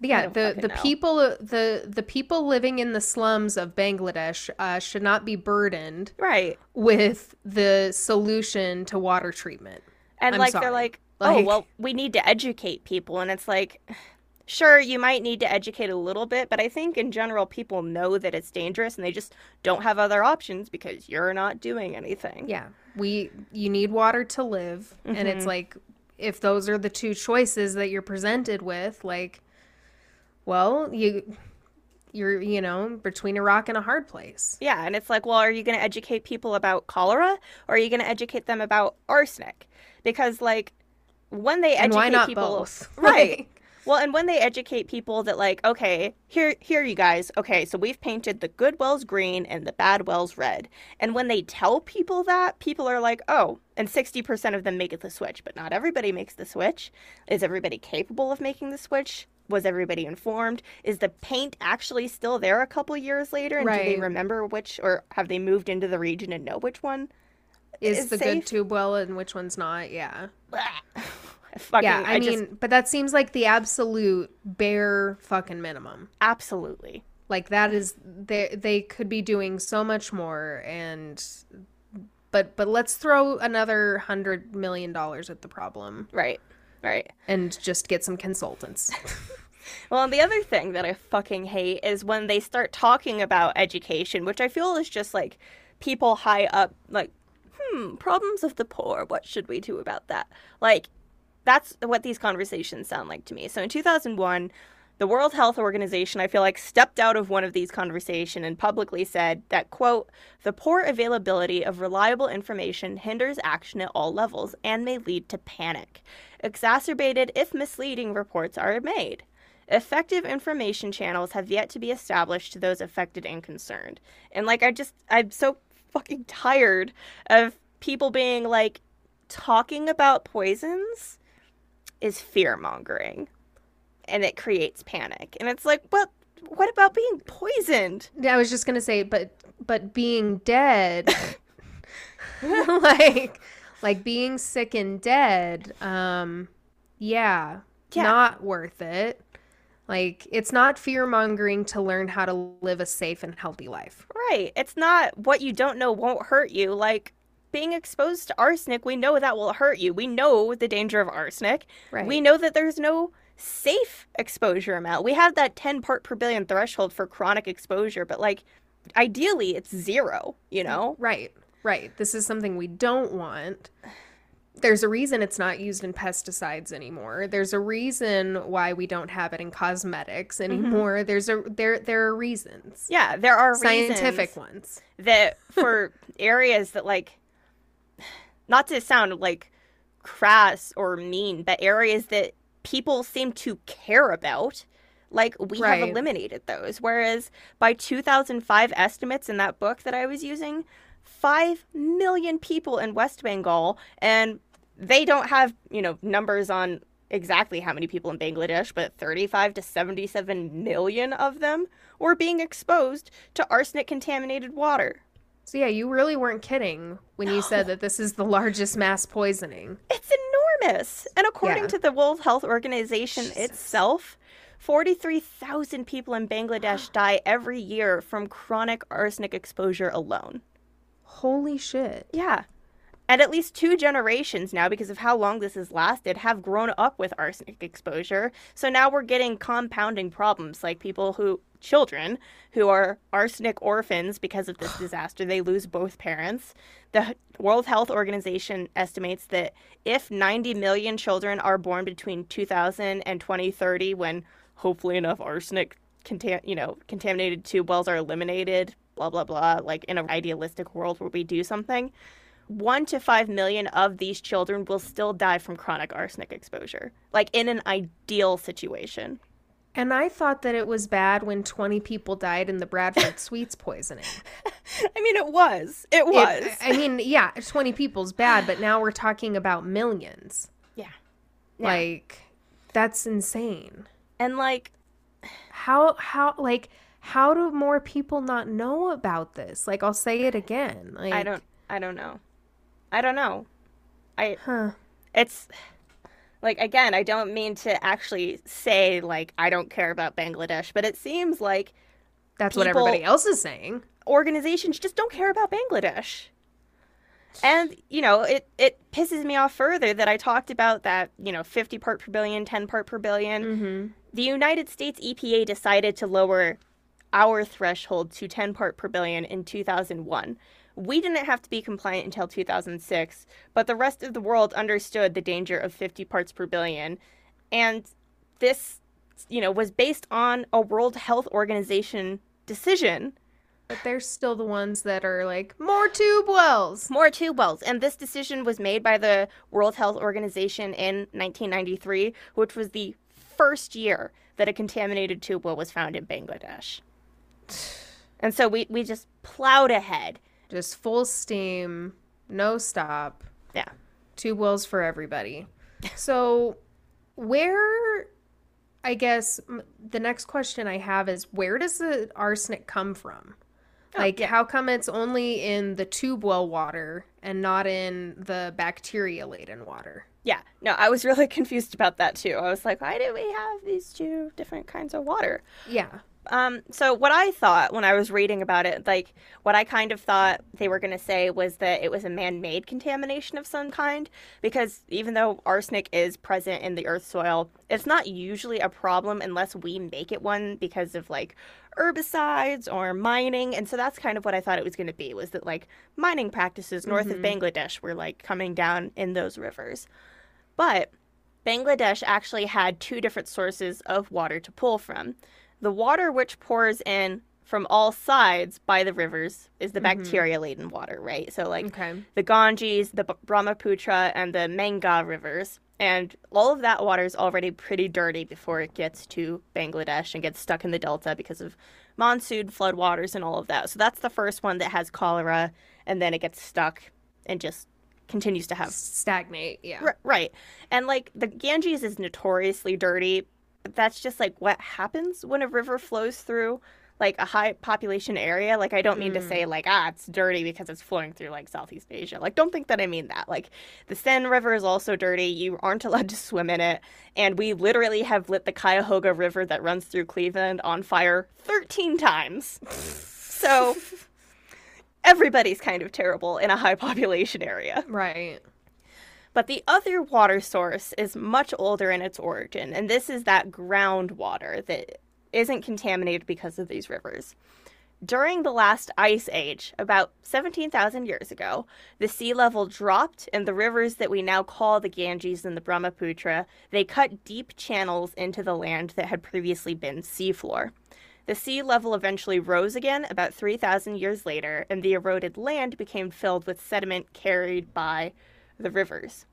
yeah the the know. people the the people living in the slums of bangladesh uh, should not be burdened right. with the solution to water treatment And, I'm like, sorry. they're like, oh, well, we need to educate people. And it's like, sure, you might need to educate a little bit, but I think in general, people know that it's dangerous and they just don't have other options because you're not doing anything. yeah we you need water to live and it's Mhm. like if those are the two choices that you're presented with like well you you're you know between a rock and a hard place Yeah, and it's like, well, are you going to educate people about cholera or are you going to educate them about arsenic? Because like when they and educate why not people both Right. Well, and when they educate people that like, okay, here here you guys, okay, so we've painted the good wells green and the bad wells red. And when they tell people that, people are like, "Oh," and 60% of them make it the switch, but not everybody makes the switch. Is everybody capable of making the switch? Was everybody informed? Is the paint actually still there a couple years later and do they remember which or have they moved into the region and know which one? is is the safe? good tube well and which one's not yeah Fucking, yeah i, just- mean but that seems like the absolute bare fucking minimum absolutely Like that is they they could be doing so much more and but but let's throw another 100 million dollars at the problem Right. Right. and just get some consultants. Well, and the other thing that I fucking hate is when they start talking about education, which I feel is just like people high up, like, hmm, problems of the poor. What should we do about that? Like, that's what these conversations sound like to me. So in 2001, the World Health Organization, I feel like, stepped out of one of these conversations and publicly said that, quote, the poor availability of reliable information hinders action at all levels and may lead to panic, exacerbated if misleading reports are made. Effective information channels have yet to be established to those affected and concerned. And like I just I'm so fucking tired of people being like talking about poisons is fear mongering and it creates panic. And it's like, well, what about being poisoned? Yeah, I was just gonna say, but but being dead, like like being sick and dead, um, yeah, Yeah. not worth it. Like it's not fear mongering to learn how to live a safe and healthy life. Right. It's not what you don't know won't hurt you. Like being exposed to arsenic, we know that will hurt you. We know the danger of arsenic. Right. We know that there's no safe exposure amount. We have that 10 part per billion threshold for chronic exposure, but like ideally it's zero, you know? Right, right. This is something we don't want. There's a reason it's not used in pesticides anymore. There's a reason why we don't have it in cosmetics mm-hmm. anymore. There's a there there are reasons. Yeah, there are Scientific ones. that for areas that like not to sound like crass or mean, but areas that people seem to care about, like we Right. have eliminated those. Whereas by 2005 estimates in that book that I was using, 5 million people in West Bengal and they don't have, you know, numbers on exactly how many people in Bangladesh, but 35 to 77 million of them were being exposed to arsenic contaminated water. So yeah, you really weren't kidding when you said that this is the largest mass poisoning. It's enormous. And according Yeah. to the World Health Organization Jesus. itself, 43,000 people in Bangladesh die every year from chronic arsenic exposure alone. Holy shit. Yeah. And at least two generations now, because of how long this has lasted, have grown up with arsenic exposure. So now we're getting compounding problems like people who, children, who are arsenic orphans because of this disaster. They lose both parents. The World Health Organization estimates that if 90 million children are born between 2000 and 2030, when hopefully enough arsenic contam- you know, contaminated tube wells are eliminated, blah blah blah, like in an idealistic world where we do something, one to five million of these children will still die from chronic arsenic exposure. Like in an ideal situation. And I thought that it was bad when 20 people died in the Bradford Sweets poisoning. I mean, it was. It was. It- I mean, yeah, 20 people's bad, but now we're talking about millions. yeah. Yeah. Like that's insane. And like, How how like how do more people not know about this? Like I'll say it again. Like I don't. I don't know. I don't know. I. huh. It's like again. I don't mean to actually say like I don't care about Bangladesh, but it seems like That's what everybody else is saying. organizations just don't care about Bangladesh. And, you know, it, it pisses me off further that I talked about that, you know, 50 part per billion, 10 part per 1000000000 Mm-hmm. The United States EPA decided to lower our threshold to 10 part per billion in 2001. We didn't have to be compliant until 2006, but the rest of the world understood the danger of 50 parts per billion. And this, you know, was based on a World Health Organization decision But they're still the ones that are like more tube wells. More tube wells. And this decision was made by the World Health Organization in 1993, which was the first year that a contaminated tube well was found in Bangladesh. And so we, we just plowed ahead. Just full steam, no stop. Yeah. Tube wells for everybody. So, where I guess the next question I have is where does the arsenic come from? Oh, Like, yeah. how come it's only in the tube well water and not in the bacteria laden water? Yeah. No, I was really confused about that too. I was like, why do we have these two different kinds of water? Yeah. Um, so what I thought when I was reading about it, like what I kind of thought they were going to say was that it was a man-made contamination of some kind, because even though arsenic is present in the earth soil, it's not usually a problem unless we make it one because of like herbicides or mining. And so that's kind of what I thought it was going to be was that like mining practices north Mhm. of Bangladesh were like coming down in those rivers. But Bangladesh actually had two different sources of water to pull from. The water which pours in from all sides by the rivers is the Mhm. bacteria laden water, right? So, like Okay. the Ganges, the Brahmaputra, and the Meghna rivers. And all of that water is already pretty dirty before it gets to Bangladesh and gets stuck in the delta because of monsoon floodwaters and all of that. So that's the first one that has cholera, and then it gets stuck and just continues to have Stagnate. Yeah. R- right. And like the Ganges is notoriously dirty. But that's just like what happens when a river flows through like a high population area. Like I don't mean to Mm. say like ah it's dirty because it's flowing through like Southeast Asia. Like don't think that I mean that. Like the Seine River is also dirty. You aren't allowed to swim in it. And we literally have lit the Cuyahoga River that runs through Cleveland on fire 13 times. so everybody's kind of terrible in a high population area. Right. But the other water source is much older in its origin, and this is that groundwater that isn't contaminated because of these rivers. During the last ice age, about 17,000 years ago, the sea level dropped and the rivers that we now call the Ganges and the Brahmaputra, they cut deep channels into the land that had previously been seafloor. The sea level eventually rose again about 3,000 years later, and the eroded land became filled with sediment carried by the rivers.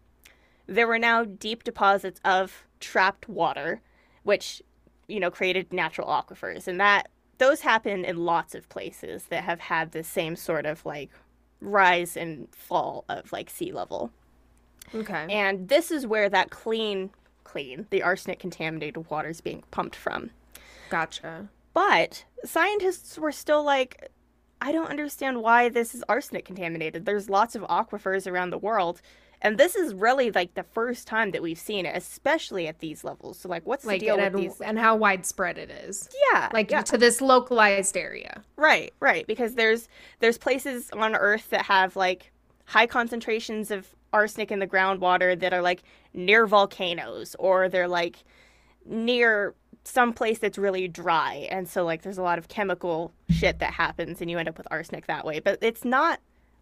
There were now deep deposits of trapped water, which, you know, created natural aquifers. And that those happen in lots of places that have had the same sort of like rise and fall of like sea level. Okay. And this is where that clean, clean, the arsenic contaminated water is being pumped from. Gotcha. But scientists were still like, I don't understand why this is arsenic contaminated. There's lots of aquifers around the world. And this is really like the first time that we've seen it, especially at these levels. So, like, what's Like the deal and, with these? and how widespread it is. Yeah, Like yeah. to this localized area. Right, right. Because there's there's places on Earth that have like high concentrations of arsenic in the groundwater that are like near volcanoes or they're like near some place that's really dry and so like there's a lot of chemical shit that happens and you end up with arsenic that way but it's not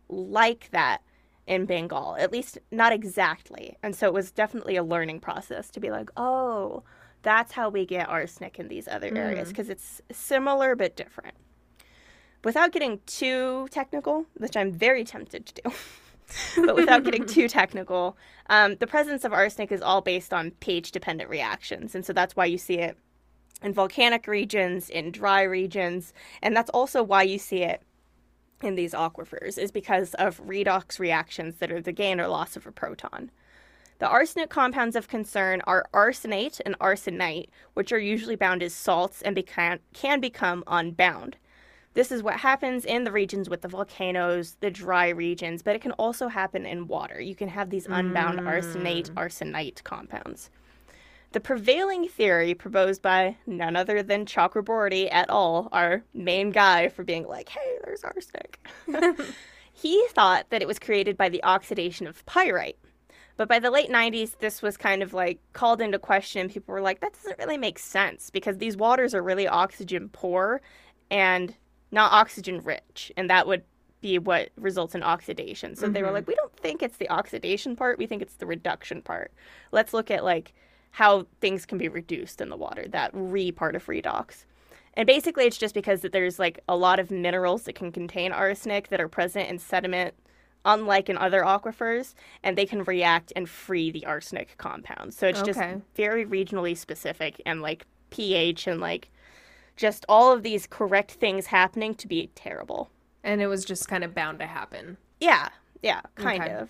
like that in Bengal at least not exactly and so it was definitely a learning process to be like oh that's how we get arsenic in these other areas Mm. because it's similar but different without getting too technical which i'm very tempted to do but without getting too technical um, the presence of arsenic is all based on pH dependent reactions. And so that's why you see it in volcanic regions, in dry regions. And that's also why you see it in these aquifers, is because of redox reactions that are the gain or loss of a proton. The arsenic compounds of concern are arsenate and arsenite, which are usually bound as salts and becan- can become unbound. This is what happens in the regions with the volcanoes, the dry regions, but it can also happen in water. You can have these unbound arsenate, mm. arsenite compounds. The prevailing theory proposed by none other than Chakraborti et al., our main guy for being like, hey, there's arsenic. he thought that it was created by the oxidation of pyrite. But by the late 90s, this was kind of like called into question. People were like, that doesn't really make sense because these waters are really oxygen poor and not oxygen rich. And that would be what results in oxidation. So they were Mhm. like, we don't think it's the oxidation part. We think it's the reduction part. Let's look at like how things can be reduced in the water, that re part of redox. And basically, it's just because that there's like a lot of minerals that can contain arsenic that are present in sediment, unlike in other aquifers, and they can react and free the arsenic compounds. So it's just very regionally specific and like pH and like just all of these correct things happening to be terrible. And it was just kind of bound to happen. Yeah, yeah, kind Okay. of.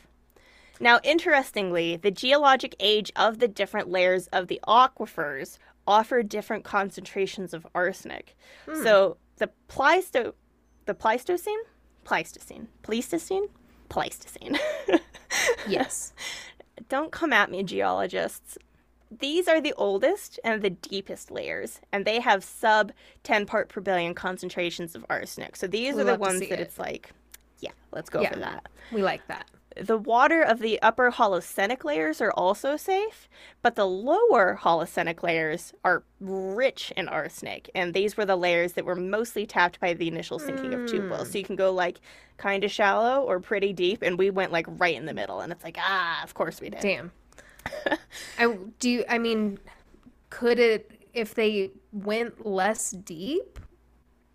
Now, interestingly, the geologic age of the different layers of the aquifers offer different concentrations of arsenic. Hmm. So the Pleisto, the Pleistocene, Pleistocene, Pleistocene, Pleistocene. Yes. Don't come at me, geologists. these are the oldest and the deepest layers, and they have sub 10 part per billion concentrations of arsenic. So these We are the ones that it. it's like, yeah, let's go Yeah. for that. We like that. The water of the upper holocenic layers are also safe, but the lower holocenic layers are rich in arsenic, and these were the layers that were mostly tapped by the initial sinking of tube. So you can go like kind of shallow or pretty deep, and we went like right in the middle, and it's like ah, of course we did. Damn. I do. You, I mean, could it if they went less deep?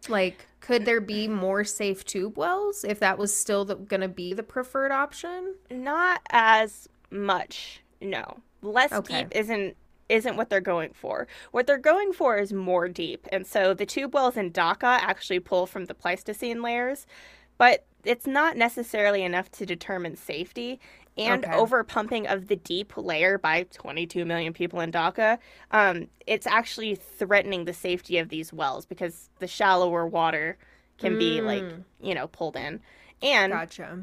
Like, could there be more safe tube wells if that was still going to be the preferred option? Not as much, no. Less Okay. deep isn't isn't what they're going for. What they're going for is more deep. And so the tube wells in Dhaka actually pull from the Pleistocene layers, but it's not necessarily enough to determine safety. And Okay. over pumping of the deep layer by 22 million people in Dhaka, um, it's actually threatening the safety of these wells because the shallower water can be like, you know, pulled in. And Gotcha.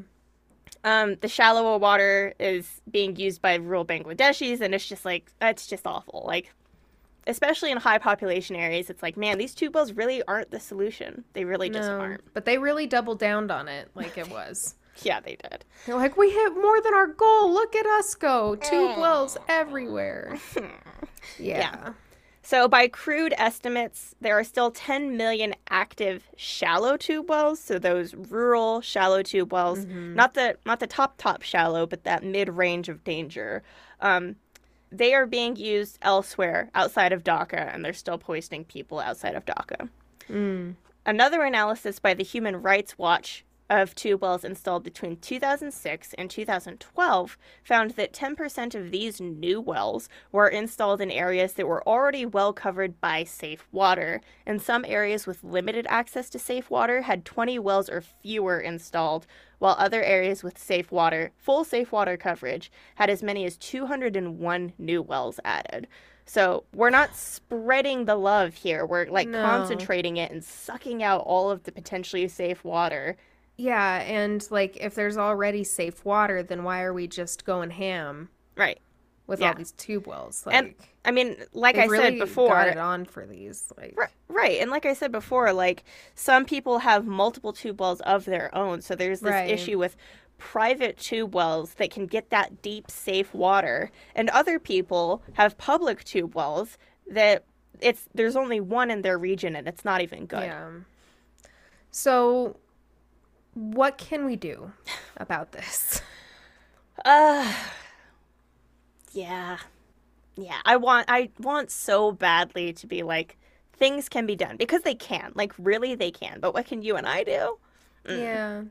um, the shallower water is being used by rural Bangladeshis, and it's just like it's just awful. Like, especially in high population areas, it's like, man, these tube wells really aren't the solution. They really just No, aren't. but they really doubled down on it like it was. Yeah, they did. They're like, we hit more than our goal. Look at us go. Tube mm. wells everywhere. Yeah. So, by crude estimates, there are still 10 million active shallow tube wells. So those rural shallow tube wells, mm-hmm. not the not the top top shallow, but that mid range of danger. Um, they are being used elsewhere outside of Dhaka, and they're still poisoning people outside of Dhaka. Mm. Another analysis by the Human Rights Watch of tube wells installed between 2006 and 2012 found that 10% of these new wells were installed in areas that were already well covered by safe water, and some areas with limited access to safe water had 20 wells or fewer installed, while other areas with safe water, full safe water coverage, had as many as 201 new wells added. So we're not spreading the love here. We're like No. concentrating it and sucking out all of the potentially safe water. Yeah, and like if there's already safe water, then why are we just going ham Right. with Yeah. all these tube wells? Like, And I mean, like I really said before, got it on for these. Like, Ri- Right. And like I said before, like some people have multiple tube wells of their own. So there's this Right. issue with private tube wells that can get that deep, safe water. And other people have public tube wells that it's there's only one in their region and it's not even good. yeah. So, what can we do about this? Uh Yeah. Yeah. I want I want so badly to be like things can be done because they can. Like really they can. But what can you and I do? Yeah.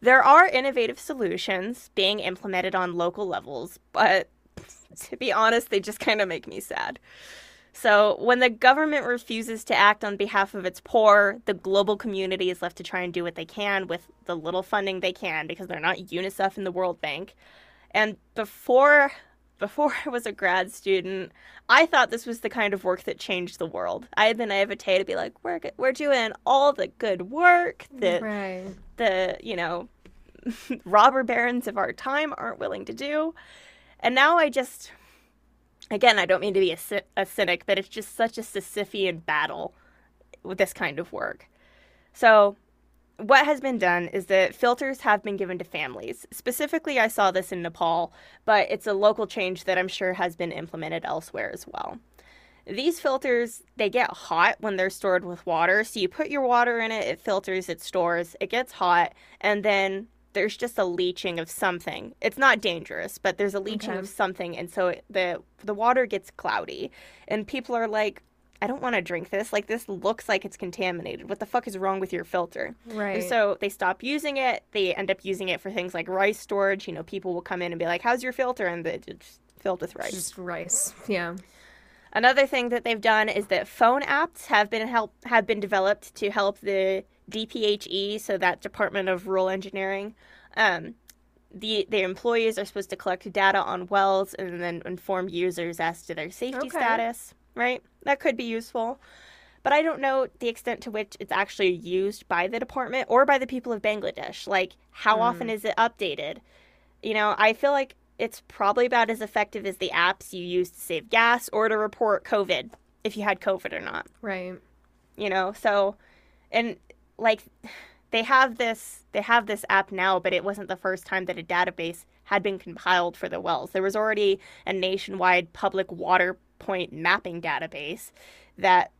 There are innovative solutions being implemented on local levels, but to be honest, they just kind of make me sad. So, when the government refuses to act on behalf of its poor, the global community is left to try and do what they can with the little funding they can because they're not UNICEF and the World Bank. And before before I was a grad student, I thought this was the kind of work that changed the world. I had the naivete to be like, we're, we're doing all the good work that Right. the you know robber barons of our time aren't willing to do and now i just again i don't mean to be a, a cynic but it's just such a sisyphean battle with this kind of work. So what has been done is that filters have been given to families. Specifically i saw this in nepal but it's a local change that i'm sure has been implemented elsewhere as well. These filters, they get hot when they're stored with water. So you put your water in it, it filters, it stores, it gets hot, and then there's just a leaching of something. It's not dangerous, but there's a leaching Okay. of something, and so the the water gets cloudy, and people are like, "I don't want to drink this. Like this looks like it's contaminated. What the fuck is wrong with your filter?" Right. And so they stop using it. They end up using it for things like rice storage. You know, people will come in and be like, "How's your filter?" and it's just filled with rice. just rice. Yeah. Another thing that they've done is that phone apps have been help have been developed to help the DPHE, so that Department of Rural Engineering. Um, the the employees are supposed to collect data on wells and then inform users as to their safety Okay. status. Right, that could be useful, but I don't know the extent to which it's actually used by the department or by the people of Bangladesh. Like, how often is it updated? You know, I feel like it's probably about as effective as the apps you use to save gas or to report COVID if you had COVID or not. Right. You know, so and like they have this they have this app now, but it wasn't the first time that a database had been compiled for the wells. There was already a nationwide public water point mapping database that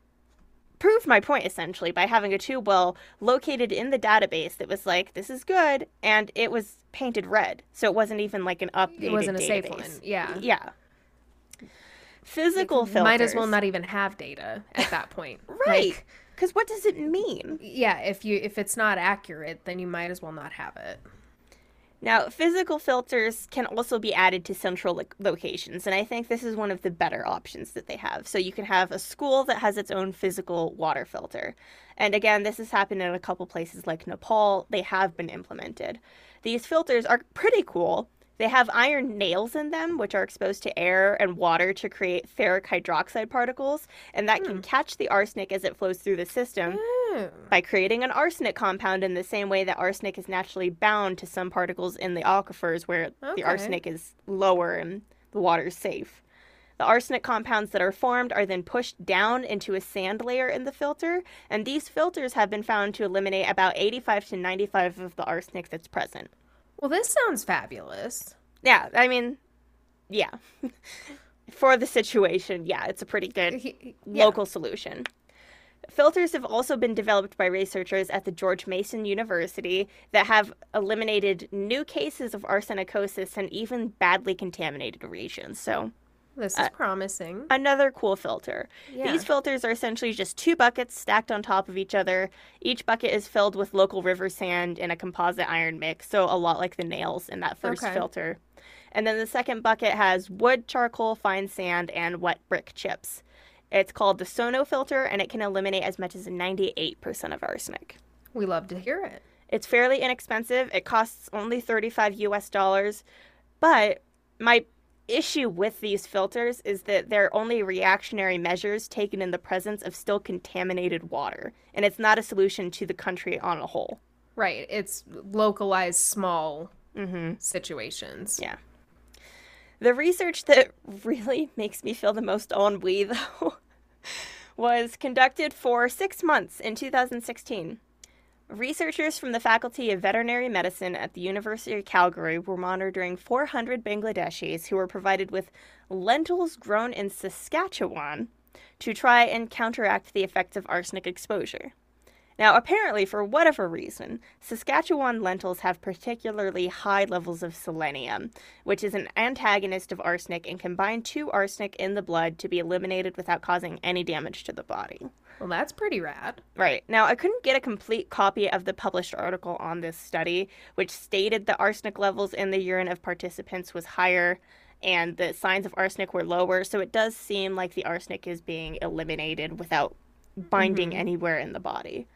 proved my point essentially by having a tube well located in the database that was like this is good and it was painted red so it wasn't even like an updated It wasn't a safe one. Yeah. yeah physical filters Might as well not even have data at that point. right Like, because what does it mean yeah, if you if it's not accurate, then you might as well not have it. Now, physical filters can also be added to central lo- locations, and I think this is one of the better options that they have. So you can have a school that has its own physical water filter. And again, this has happened in a couple places like Nepal. They have been implemented. These filters are pretty cool. They have iron nails in them, which are exposed to air and water to create ferric hydroxide particles, and that can catch the arsenic as it flows through the system Mm. by creating an arsenic compound in the same way that arsenic is naturally bound to some particles in the aquifers where Okay. the arsenic is lower and the water is safe. The arsenic compounds that are formed are then pushed down into a sand layer in the filter, and these filters have been found to eliminate about 85 to 95 of the arsenic that's present. Well, this sounds fabulous. Yeah, I mean, yeah. For the situation, yeah, it's a pretty good He- yeah. local solution. Filters have also been developed by researchers at the George Mason University that have eliminated new cases of arsenicosis in even badly contaminated regions. So, This Uh, is promising. another cool filter. Yeah. These filters are essentially just two buckets stacked on top of each other. Each bucket is filled with local river sand and a composite iron mix, so a lot like the nails in that first Okay. filter. And then the second bucket has wood, charcoal, fine sand, and wet brick chips. It's called the Sono filter, and it can eliminate as much as 98% of arsenic. We love to hear it. It's fairly inexpensive. It costs only 35 US dollars. But my issue with these filters is that they're only reactionary measures taken in the presence of still contaminated water, and it's not a solution to the country on a whole. Right. It's localized small Mm-hmm. situations. Yeah. The research that really makes me feel the most ennui, though, was conducted for six months in 2016. Researchers from the Faculty of Veterinary Medicine at the University of Calgary were monitoring 400 Bangladeshis who were provided with lentils grown in Saskatchewan to try and counteract the effects of arsenic exposure. Now, apparently, for whatever reason, Saskatchewan lentils have particularly high levels of selenium, which is an antagonist of arsenic and can bind to arsenic in the blood to be eliminated without causing any damage to the body. Well, that's pretty rad. Right. Now, I couldn't get a complete copy of the published article on this study, which stated the arsenic levels in the urine of participants was higher and the signs of arsenic were lower. So it does seem like the arsenic is being eliminated without binding mm-hmm. anywhere in the body.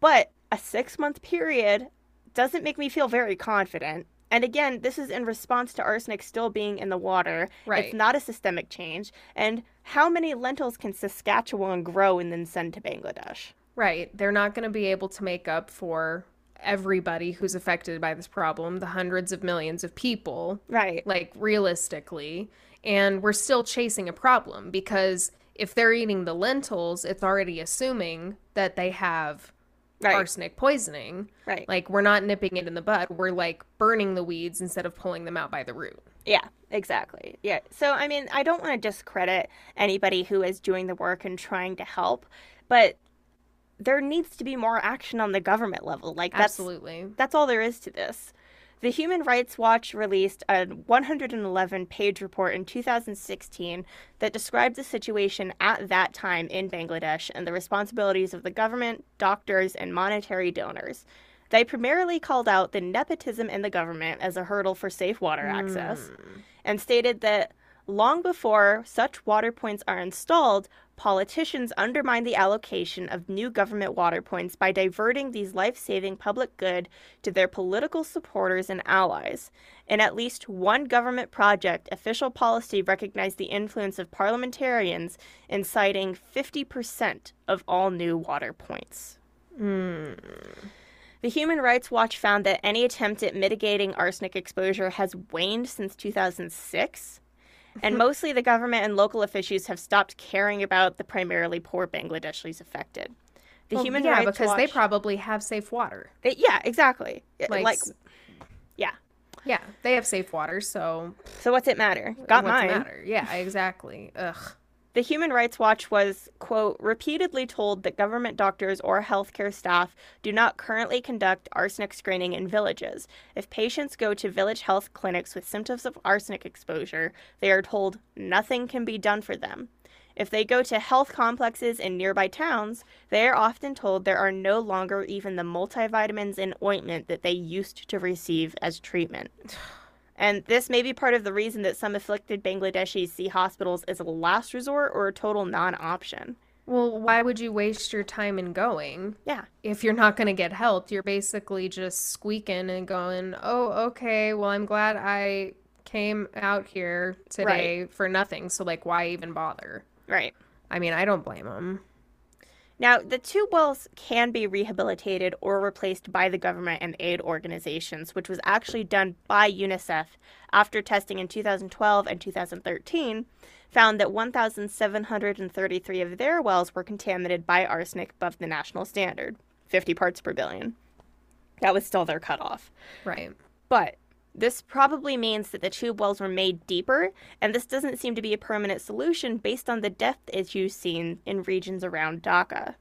But a six month period doesn't make me feel very confident. And again, this is in response to arsenic still being in the water. Right. It's not a systemic change. And how many lentils can Saskatchewan grow and then send to Bangladesh? Right. They're not going to be able to make up for everybody who's affected by this problem, the hundreds of millions of people, Right. like realistically. And we're still chasing a problem because if they're eating the lentils, it's already assuming that they have Right. arsenic poisoning. Right. Like we're not nipping it in the bud. We're like burning the weeds instead of pulling them out by the root. Yeah, exactly. Yeah. So, I mean, I don't want to discredit anybody who is doing the work and trying to help, but there needs to be more action on the government level. Like, that's Absolutely. That's all there is to this. The Human Rights Watch released a 111 page report in 2016 that described the situation at that time in Bangladesh and the responsibilities of the government, doctors, and monetary donors. They primarily called out the nepotism in the government as a hurdle for safe water access hmm. and stated that long before such water points are installed, politicians undermine the allocation of new government water points by diverting these life saving public good to their political supporters and allies. In at least one government project, official policy recognized the influence of parliamentarians in siting 50% of all new water points. Hmm. The Human Rights Watch found that any attempt at mitigating arsenic exposure has waned since 2006. And mostly the government and local officials have stopped caring about the primarily poor Bangladeshis affected. The Well, Human yeah, Rights because Watch, they probably have safe water. they- yeah, exactly. Like, Like, yeah. Yeah, they have safe water, so So what's it matter? Got what's mine. matter? Yeah, exactly. Ugh. The Human Rights Watch was, quote, repeatedly told that government doctors or healthcare staff do not currently conduct arsenic screening in villages. If patients go to village health clinics with symptoms of arsenic exposure, they are told nothing can be done for them. If they go to health complexes in nearby towns, they are often told there are no longer even the multivitamins and ointment that they used to receive as treatment. And this may be part of the reason that some afflicted Bangladeshis see hospitals as a last resort or a total non option. Well, why would you waste your time in going? Yeah. If you're not going to get help, you're basically just squeaking and going, "Oh, okay. Well, I'm glad I came out here today for nothing. So like why even bother?" Right. I mean, I don't blame them. Now, the tube wells can be rehabilitated or replaced by the government and aid organizations, which was actually done by UNICEF after testing in 2012 and 2013 found that 1,733 of their wells were contaminated by arsenic above the national standard, 50 parts per billion. That was still their cutoff. Right. But this probably means that the tube wells were made deeper, and this doesn't seem to be a permanent solution based on the depth issues seen in regions around Dhaka.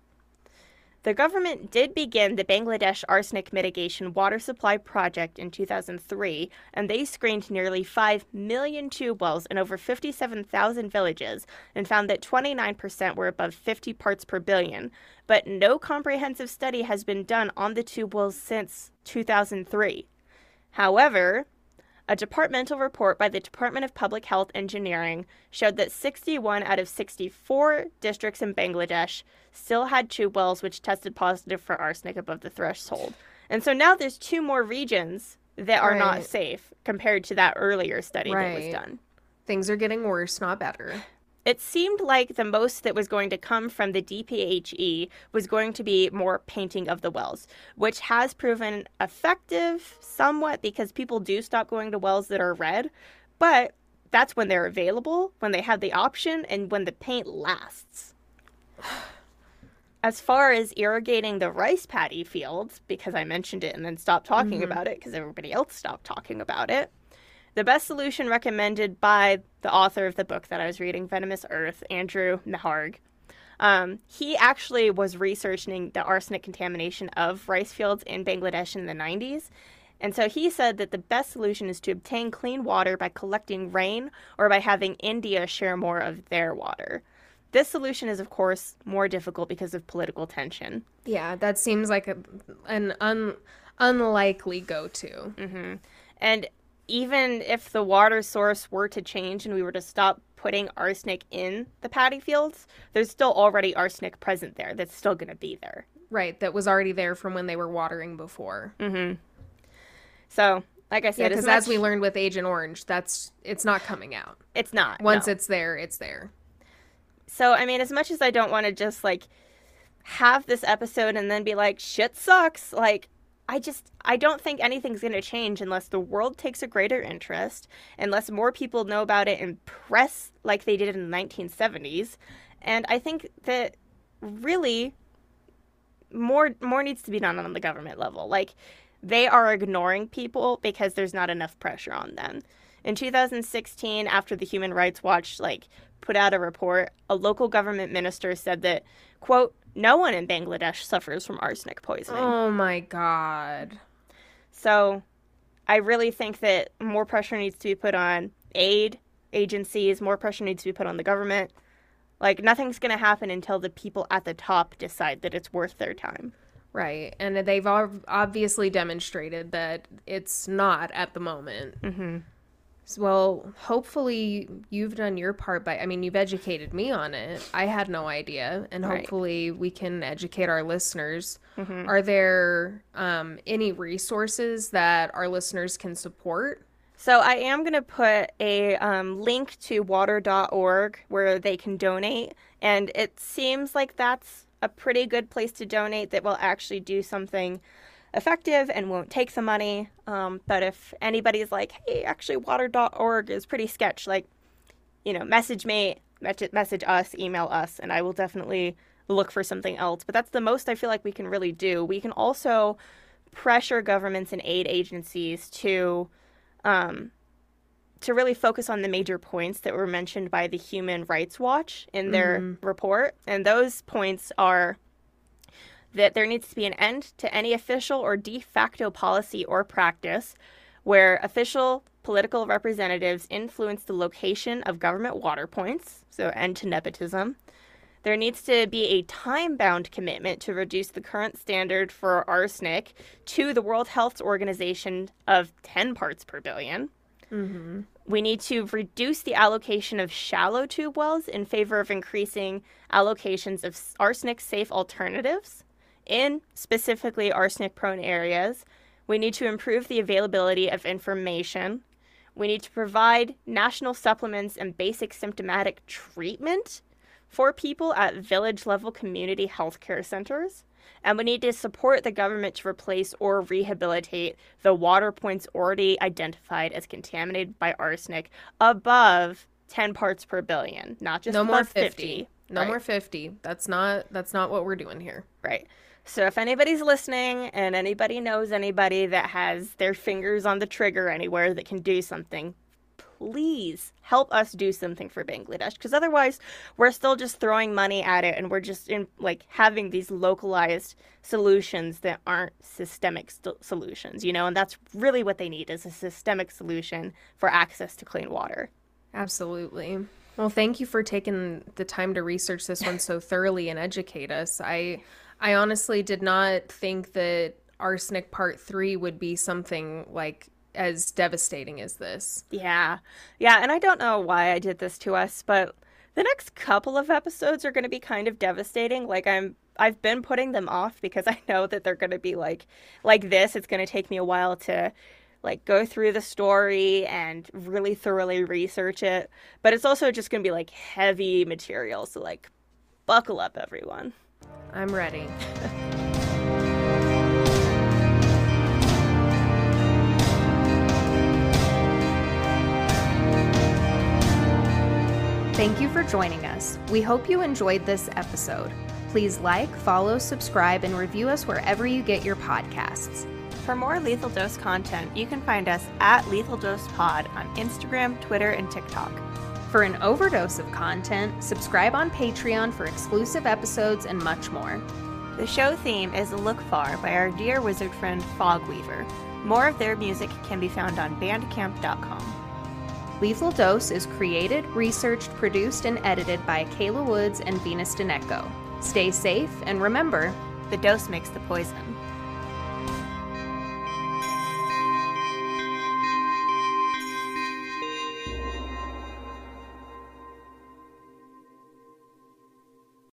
The government did begin the Bangladesh Arsenic Mitigation Water Supply Project in 2003, and they screened nearly 5 million tube wells in over 57,000 villages and found that 29% were above 50 parts per billion. But no comprehensive study has been done on the tube wells since 2003. However, a departmental report by the Department of Public Health Engineering showed that 61 out of 64 districts in Bangladesh still had tube wells which tested positive for arsenic above the threshold. And so now there's two more regions that are not safe compared to that earlier study that was done. Things are getting worse, not better. It seemed like the most that was going to come from the DPHE was going to be more painting of the wells, which has proven effective somewhat because people do stop going to wells that are red, but that's when they're available, when they have the option, and when the paint lasts. As far as irrigating the rice paddy fields, because I mentioned it and then stopped talking mm-hmm. about it because everybody else stopped talking about it, the best solution recommended by the author of the book that I was reading, Venomous Earth, Andrew Meharg, um, he actually was researching the arsenic contamination of rice fields in Bangladesh in the 90s. And so he said that the best solution is to obtain clean water by collecting rain or by having India share more of their water. This solution is, of course, more difficult because of political tension. Yeah, that seems like a, an un, unlikely go-to. And even if the water source were to change and we were to stop putting arsenic in the paddy fields, there's still already arsenic present there that's still going to be there. Right, that was already there from when they were watering before. Mm-hmm. So, like I said, because as, as we learned with Agent Orange, that's it's not coming out. it's not. Once no. it's there, it's there. So, I mean, as much as I don't want to just like have this episode and then be like, shit sucks, like, I just, I don't think anything's going to change unless the world takes a greater interest, unless more people know about it and press like they did in the 1970s. And I think that really more more needs to be done on the government level. Like they are ignoring people because there's not enough pressure on them. In 2016, after the Human Rights Watch like put out a report, a local government minister said that, quote, no one in Bangladesh suffers from arsenic poisoning. Oh my god. So I really think that more pressure needs to be put on aid agencies, more pressure needs to be put on the government. Like nothing's going to happen until the people at the top decide that it's worth their time. Right, and they've obviously demonstrated that it's not at the moment. Mm-hmm. Well, hopefully you've done your part by. I mean, you've educated me on it. I had no idea, and Right. hopefully we can educate our listeners. Mhm. Are there um, any resources that our listeners can support? So I am going to put a um, link to water.org where they can donate. And it seems like that's a pretty good place to donate that will actually do something effective and won't take the money. Um, but if anybody's like, hey, actually, water.org is pretty sketch, like, you know, message me, message us, email us, and I will definitely look for something else. But that's the most I feel like we can really do. We can also pressure governments and aid agencies to um, to really focus on the major points that were mentioned by the Human Rights Watch in their mm-hmm. report. And those points are that there needs to be an end to any official or de facto policy or practice where official political representatives influence the location of government water points, so end to nepotism. There needs to be a time bound commitment to reduce the current standard for arsenic to the World Health Organization of 10 parts per 1000000000 mm-hmm. We need to reduce the allocation of shallow tube wells in favor of increasing allocations of arsenic safe alternatives in specifically arsenic prone areas. We need to improve the availability of information. We need to provide national supplements and basic symptomatic treatment for people at village level community health care centers. And we need to support the government to replace or rehabilitate the water points already identified as contaminated by arsenic above 10 parts per billion, not just no more 50. 50. No right. more 50. That's not that's not what we're doing here. Right. So if anybody's listening and anybody knows anybody that has their fingers on the trigger anywhere that can do something, please help us do something for Bangladesh because otherwise we're still just throwing money at it and we're just in like having these localized solutions that aren't systemic st- solutions, you know, and that's really what they need is a systemic solution for access to clean water. Absolutely. Well, thank you for taking the time to research this one so thoroughly and educate us. I I honestly did not think that arsenic part 3 would be something like as devastating as this. Yeah. Yeah, and I don't know why I did this to us, but the next couple of episodes are going to be kind of devastating. Like I'm I've been putting them off because I know that they're going to be like like this. It's going to take me a while to like go through the story and really thoroughly research it, but it's also just going to be like heavy material, so like buckle up everyone. I'm ready. Thank you for joining us. We hope you enjoyed this episode. Please like, follow, subscribe, and review us wherever you get your podcasts. For more Lethal Dose content, you can find us at Lethal Dose Pod on Instagram, Twitter, and TikTok. For an overdose of content, subscribe on Patreon for exclusive episodes and much more. The show theme is Look Far by our dear wizard friend Fogweaver. More of their music can be found on bandcamp.com. Lethal Dose is created, researched, produced, and edited by Kayla Woods and Venus Deneco. Stay safe, and remember the dose makes the poison.